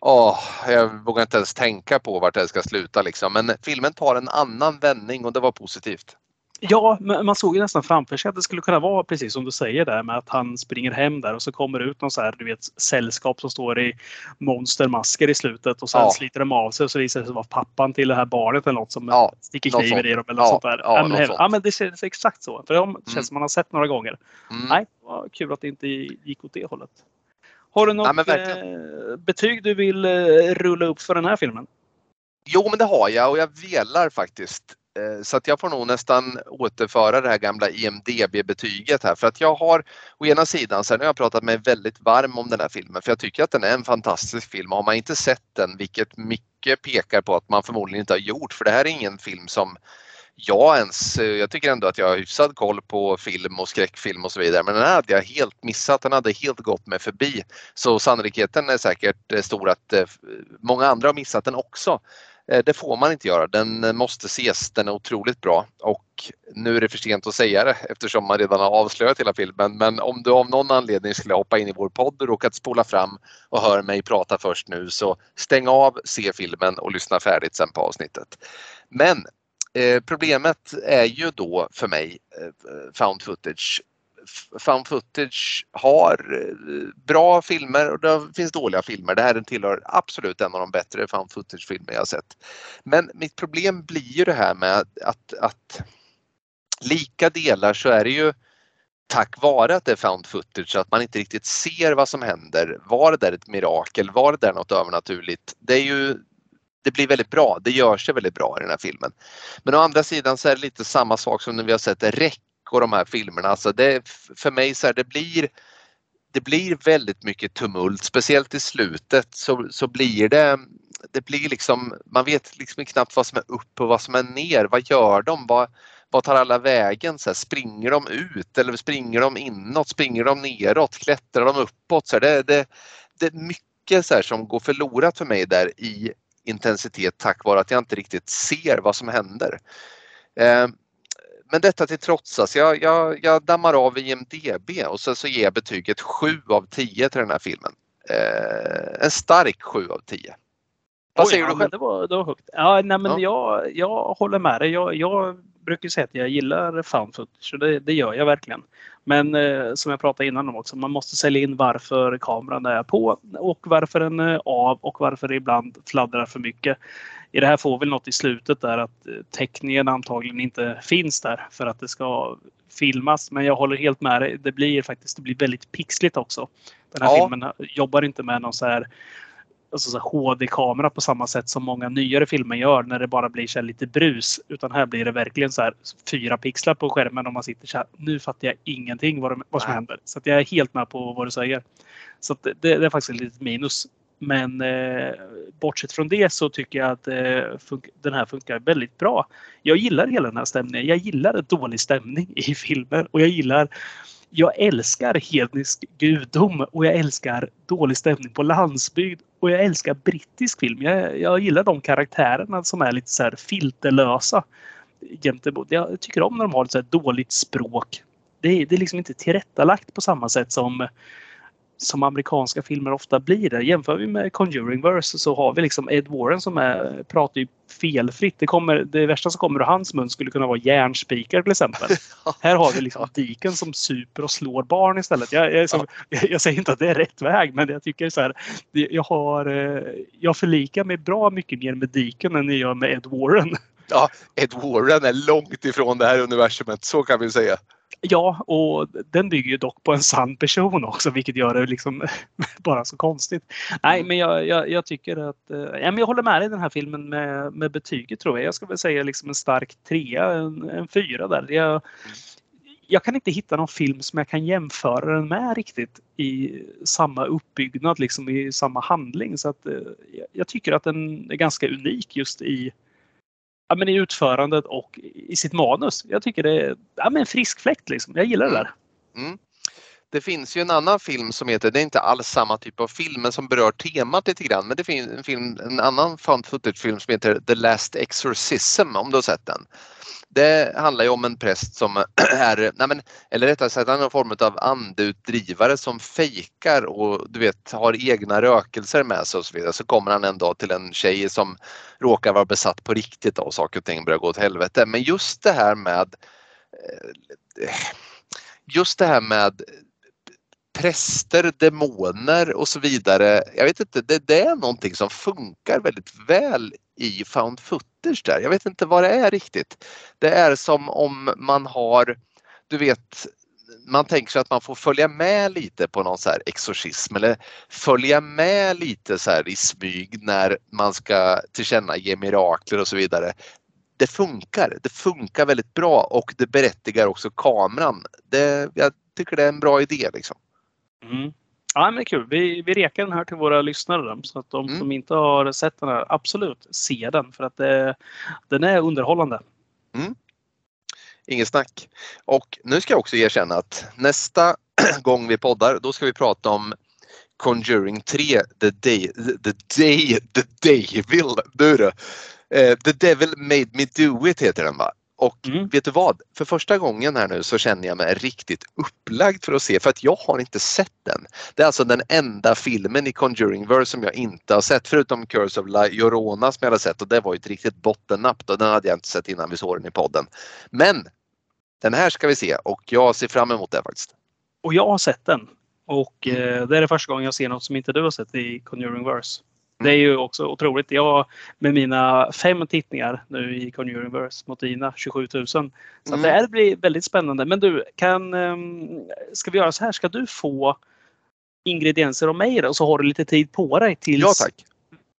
Oh, jag vågar inte ens tänka på vart det ska sluta liksom. Men filmen tar en annan vändning och det var positivt. Ja, man såg ju nästan framför sig att det skulle kunna vara precis som du säger där med att han springer hem där och så kommer det ut någon så här, du vet, sällskap som står i monstermasker i slutet och sen Ja. sliter de av sig och så visar det sig vara pappan till det här barnet eller något som Ja, sticker kniven i dem eller Ja, sånt där. ja, men, det- ja, men det känns exakt så. För de känns som man har sett några gånger. Mm. Nej, vad kul att det inte gick åt det hållet. Har du något verkligen. eh, betyg du vill eh, rulla upp för den här filmen? Jo men det har jag och jag velar faktiskt. Eh, så att jag får nog nästan återföra det här gamla IMDB-betyget här för att jag har å ena sidan, sen har jag pratat mig väldigt varm om den här filmen för jag tycker att den är en fantastisk film. Har man inte sett den, vilket mycket pekar på att man förmodligen inte har gjort, för det här är ingen film som jag ens, eh, jag tycker ändå att jag har hyfsad koll på film och skräckfilm och så vidare men den här hade jag helt missat, den hade helt gått mig förbi. Så sannolikheten är säkert eh, stor att många andra har missat den också. Eh, det får man inte göra. Den eh, måste ses. Den är otroligt bra och nu är det för sent att säga det eftersom man redan har avslöjat hela filmen. Men om du av någon anledning skulle hoppa in i vår podd och råkat spola fram och hör mig prata först nu så stäng av, se filmen och lyssna färdigt sen på avsnittet. Men eh, problemet är ju då för mig eh, found footage found footage har eh, bra filmer och det finns dåliga filmer. Det här tillhör absolut en av de bättre found footage-filmer jag har sett. Men mitt problem blir ju det här med att, att lika delar så är det ju tack vare att det är found footage så att man inte riktigt ser vad som händer. Var det där ett mirakel? Var det där något övernaturligt? Det är ju det blir väldigt bra. Det gör sig väldigt bra i den här filmen. Men å andra sidan så är det lite samma sak som när vi har sett Räck de här filmerna. Alltså det, för mig så här, det blir det blir väldigt mycket tumult, speciellt i slutet så, så blir det det blir liksom, man vet liksom knappt vad som är upp och vad som är ner. Vad gör de? Vad, vad tar alla vägen? Så här, springer de ut eller springer de inåt? Springer de neråt? Klättrar de uppåt? Så här, det, det, det är mycket så här, som går förlorat för mig där i intensitet tack vare att jag inte riktigt ser vad som händer. Eh, men detta till trots, alltså jag, jag, jag dammar av IMDB och sen så ger jag betyget 7 av 10 till den här filmen. Eh, en stark 7 av 10. Vad Oj, säger du själv? Det var, det var högt. Ja, nej, men Ja. Jag, jag håller med dig. Jag, jag brukar säga att jag gillar found footage och det, det gör jag verkligen. Men eh, som jag pratade innan om också, man måste sälja in varför kameran är på och varför den är av och varför det ibland fladdrar för mycket. I det här får vi något i slutet där att eh, täckningen antagligen inte finns där för att det ska filmas. Men jag håller helt med dig. Det blir faktiskt det blir väldigt pixligt också. Den här Ja. filmen jobbar inte med någon så här alltså HD-kamera på samma sätt som många nyare filmer gör när det bara blir så här lite brus. Utan här blir det verkligen så här fyra pixlar på skärmen och man sitter så här. Nu fattar jag ingenting vad, som händer. Så jag är helt med på vad du säger. Så det, det är faktiskt ett litet minus. Men eh, bortsett från det så tycker jag att eh, den här funkar väldigt bra. Jag gillar hela den här stämningen. Jag gillar dålig stämning i filmer och jag gillar jag älskar hednisk gudom och jag älskar dålig stämning på landsbygd och jag älskar brittisk film. Jag, jag gillar de karaktärerna som är lite så här filterlösa. Gentemot. Jag tycker om när de har ett så här dåligt språk. Det är, det är liksom inte tillrättalagt på samma sätt som som amerikanska filmer ofta blir det. Jämför vi med Conjuring Verse så har vi liksom Ed Warren som är, pratar ju felfritt. Det, kommer, det värsta som kommer ur hans mun skulle kunna vara järnspikar till exempel. Här har vi liksom Diken som super och slår barn istället. Jag, jag, så, jag, jag säger inte att det är rätt väg men jag tycker så här. Jag, har, eh, jag förlikar mig bra mycket mer med Diken än jag gör med Ed Warren. Ed Warren är långt ifrån det här universumet, så kan vi säga. Ja, och den bygger ju dock på en sann person också, vilket gör det liksom bara så konstigt. Nej, men jag, jag, jag tycker att... eh, Ja, men jag håller med dig i den här filmen med, med betyget tror jag. Jag skulle säga liksom en stark trea, en, en fyra där. Jag, jag kan inte hitta någon film som jag kan jämföra den med riktigt i samma uppbyggnad, liksom i samma handling. Så att, eh, jag tycker att den är ganska unik just i ja, men i utförandet och i sitt manus. Jag tycker det är ja, men en frisk fläkt. Liksom. Jag gillar det där. Mm. mm. Det finns ju en annan film som heter, det är inte alls samma typ av film men som berör temat lite grann. Men det finns en, film, en annan found footage-film som heter The Last Exorcism om du har sett den. Det handlar ju om en präst som är, nej men, eller rättare sagt han är någon form av andeutdrivare som fejkar och du vet har egna rökelser med sig och så vidare. Så kommer han en dag till en tjej som råkar vara besatt på riktigt och saker och ting börjar gå åt helvete. Men just det här med eh, just det här med präster, demoner och så vidare. Jag vet inte, det, det är någonting som funkar väldigt väl i found footage där. Jag vet inte vad det är riktigt. Det är som om man har, du vet, man tänker sig att man får följa med lite på någon så här exorcism eller följa med lite så här i smyg när man ska tillkännage mirakler och så vidare. Det funkar. Det funkar väldigt bra och det berättigar också kameran. Det, jag tycker det är en bra idé liksom. Mm. Ja, men det är kul. Vi, vi rekar den här till våra lyssnare. Så att de Mm. som inte har sett den här, absolut se den. För att det, den är underhållande. Inget snack. Och nu ska jag också erkänna att nästa gång vi poddar då ska vi prata om Conjuring 3, The Day, The Day, The Devil, du. Eh, The Devil Made Me Do It heter den va? Och Mm. vet du vad? För första gången här nu så känner jag mig riktigt upplagd för att se för att jag har inte sett den. Det är alltså den enda filmen i Conjuring-verse som jag inte har sett förutom Curse of La Llorona som jag hade sett och det var ju ett riktigt bottennapp och den hade jag inte sett innan vi såg den i podden. Men den här ska vi se och jag ser fram emot det faktiskt. Och jag har sett den. Och Mm. eh, det är det första gången jag ser något som inte du har sett i Conjuring Verse. Det är ju också otroligt. Jag med mina fem tittningar nu i Conjuringverse mot dina 27 000. Så Mm. det här blir väldigt spännande. Men du, kan, ehm, ska vi göra så här? Ska du få ingredienser av mig då, så har du lite tid på dig tills Ja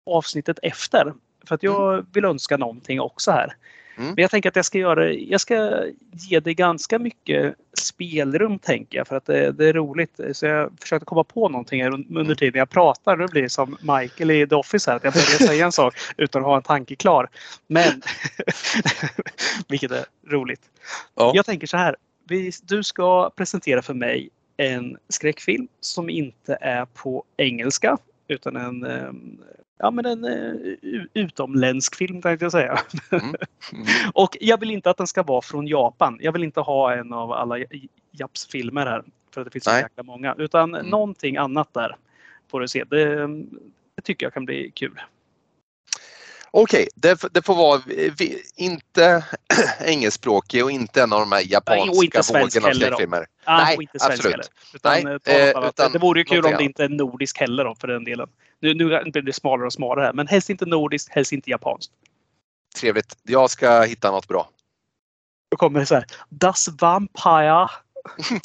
avsnittet efter. För att jag vill önska någonting också här. Mm. Men jag tänker att jag ska göra Jag ska ge dig ganska mycket spelrum tänker jag för att det, det är roligt. Så jag försökte komma på någonting under tiden jag pratar. Nu blir det som Michael i The Office här. Att jag börjar säga en sak utan att ha en tanke klar. Men vilket är roligt. Ja. Jag tänker så här. Vi, du ska presentera för mig en skräckfilm som inte är på engelska utan en, eh, ja, men en eh, u- utomländsk film tänkte jag säga. Mm. Mm. Och jag vill inte att den ska vara från Japan. Jag vill inte ha en av alla J- Japs-filmer här. För att det finns så Nej. jäkla många. Utan Mm. någonting annat där får du se. Det, det tycker jag kan bli kul. Okej, det, f- det får vara eh, vi, inte engelskspråkig och inte en av de här japanska och inte svensk vågorna av skräckfilmer. Ah, Nej, inte svensk absolut. heller. Utan, Nej, eh, eh, utan det vore ju kul om det inte är nordisk heller då, för den delen. Nu, nu blir det smalare och smalare här. Men helst inte nordiskt, helst inte japanskt. Trevligt. Jag ska hitta något bra. Då kommer det så här. Das Vampire.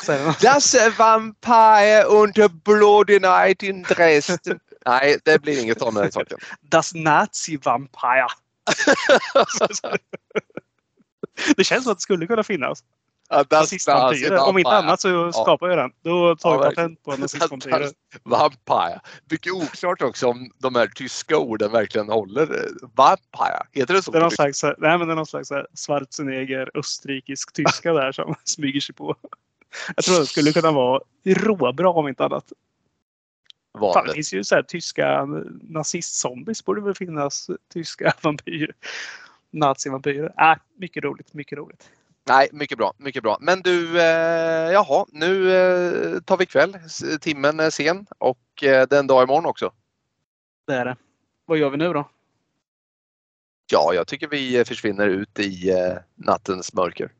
Das Vampire unter Bloody Night in Dresden. Nej, det blir inget av den saken. Das Nazi Vampire. Det känns som att det skulle kunna finnas. Nazistvampyrer. Om inte annat så skapar jag den. Då tar Ja, vi verkligen. patent på nazistvampyrer. Vampire. Mycket oklart också om de här tyska orden verkligen håller. Vampire. Heter det så? Det är någon slags, nej, men det är någon slags Schwarzenegger, österrikisk tyska där som smyger sig på. Jag tror det skulle kunna vara råbra om inte annat. Fan, det finns ju så här tyska nazistzombies. Borde väl finnas tyska vampyrer. Nazivampyrer. Äh, mycket roligt, mycket roligt. Nej, mycket bra. Mycket bra. Men du, eh, jaha, nu eh, tar vi kväll. Timmen är sen och eh, det är en dag imorgon också. Det är det. Vad gör vi nu då? Ja, jag tycker vi försvinner ut i eh, nattens mörker.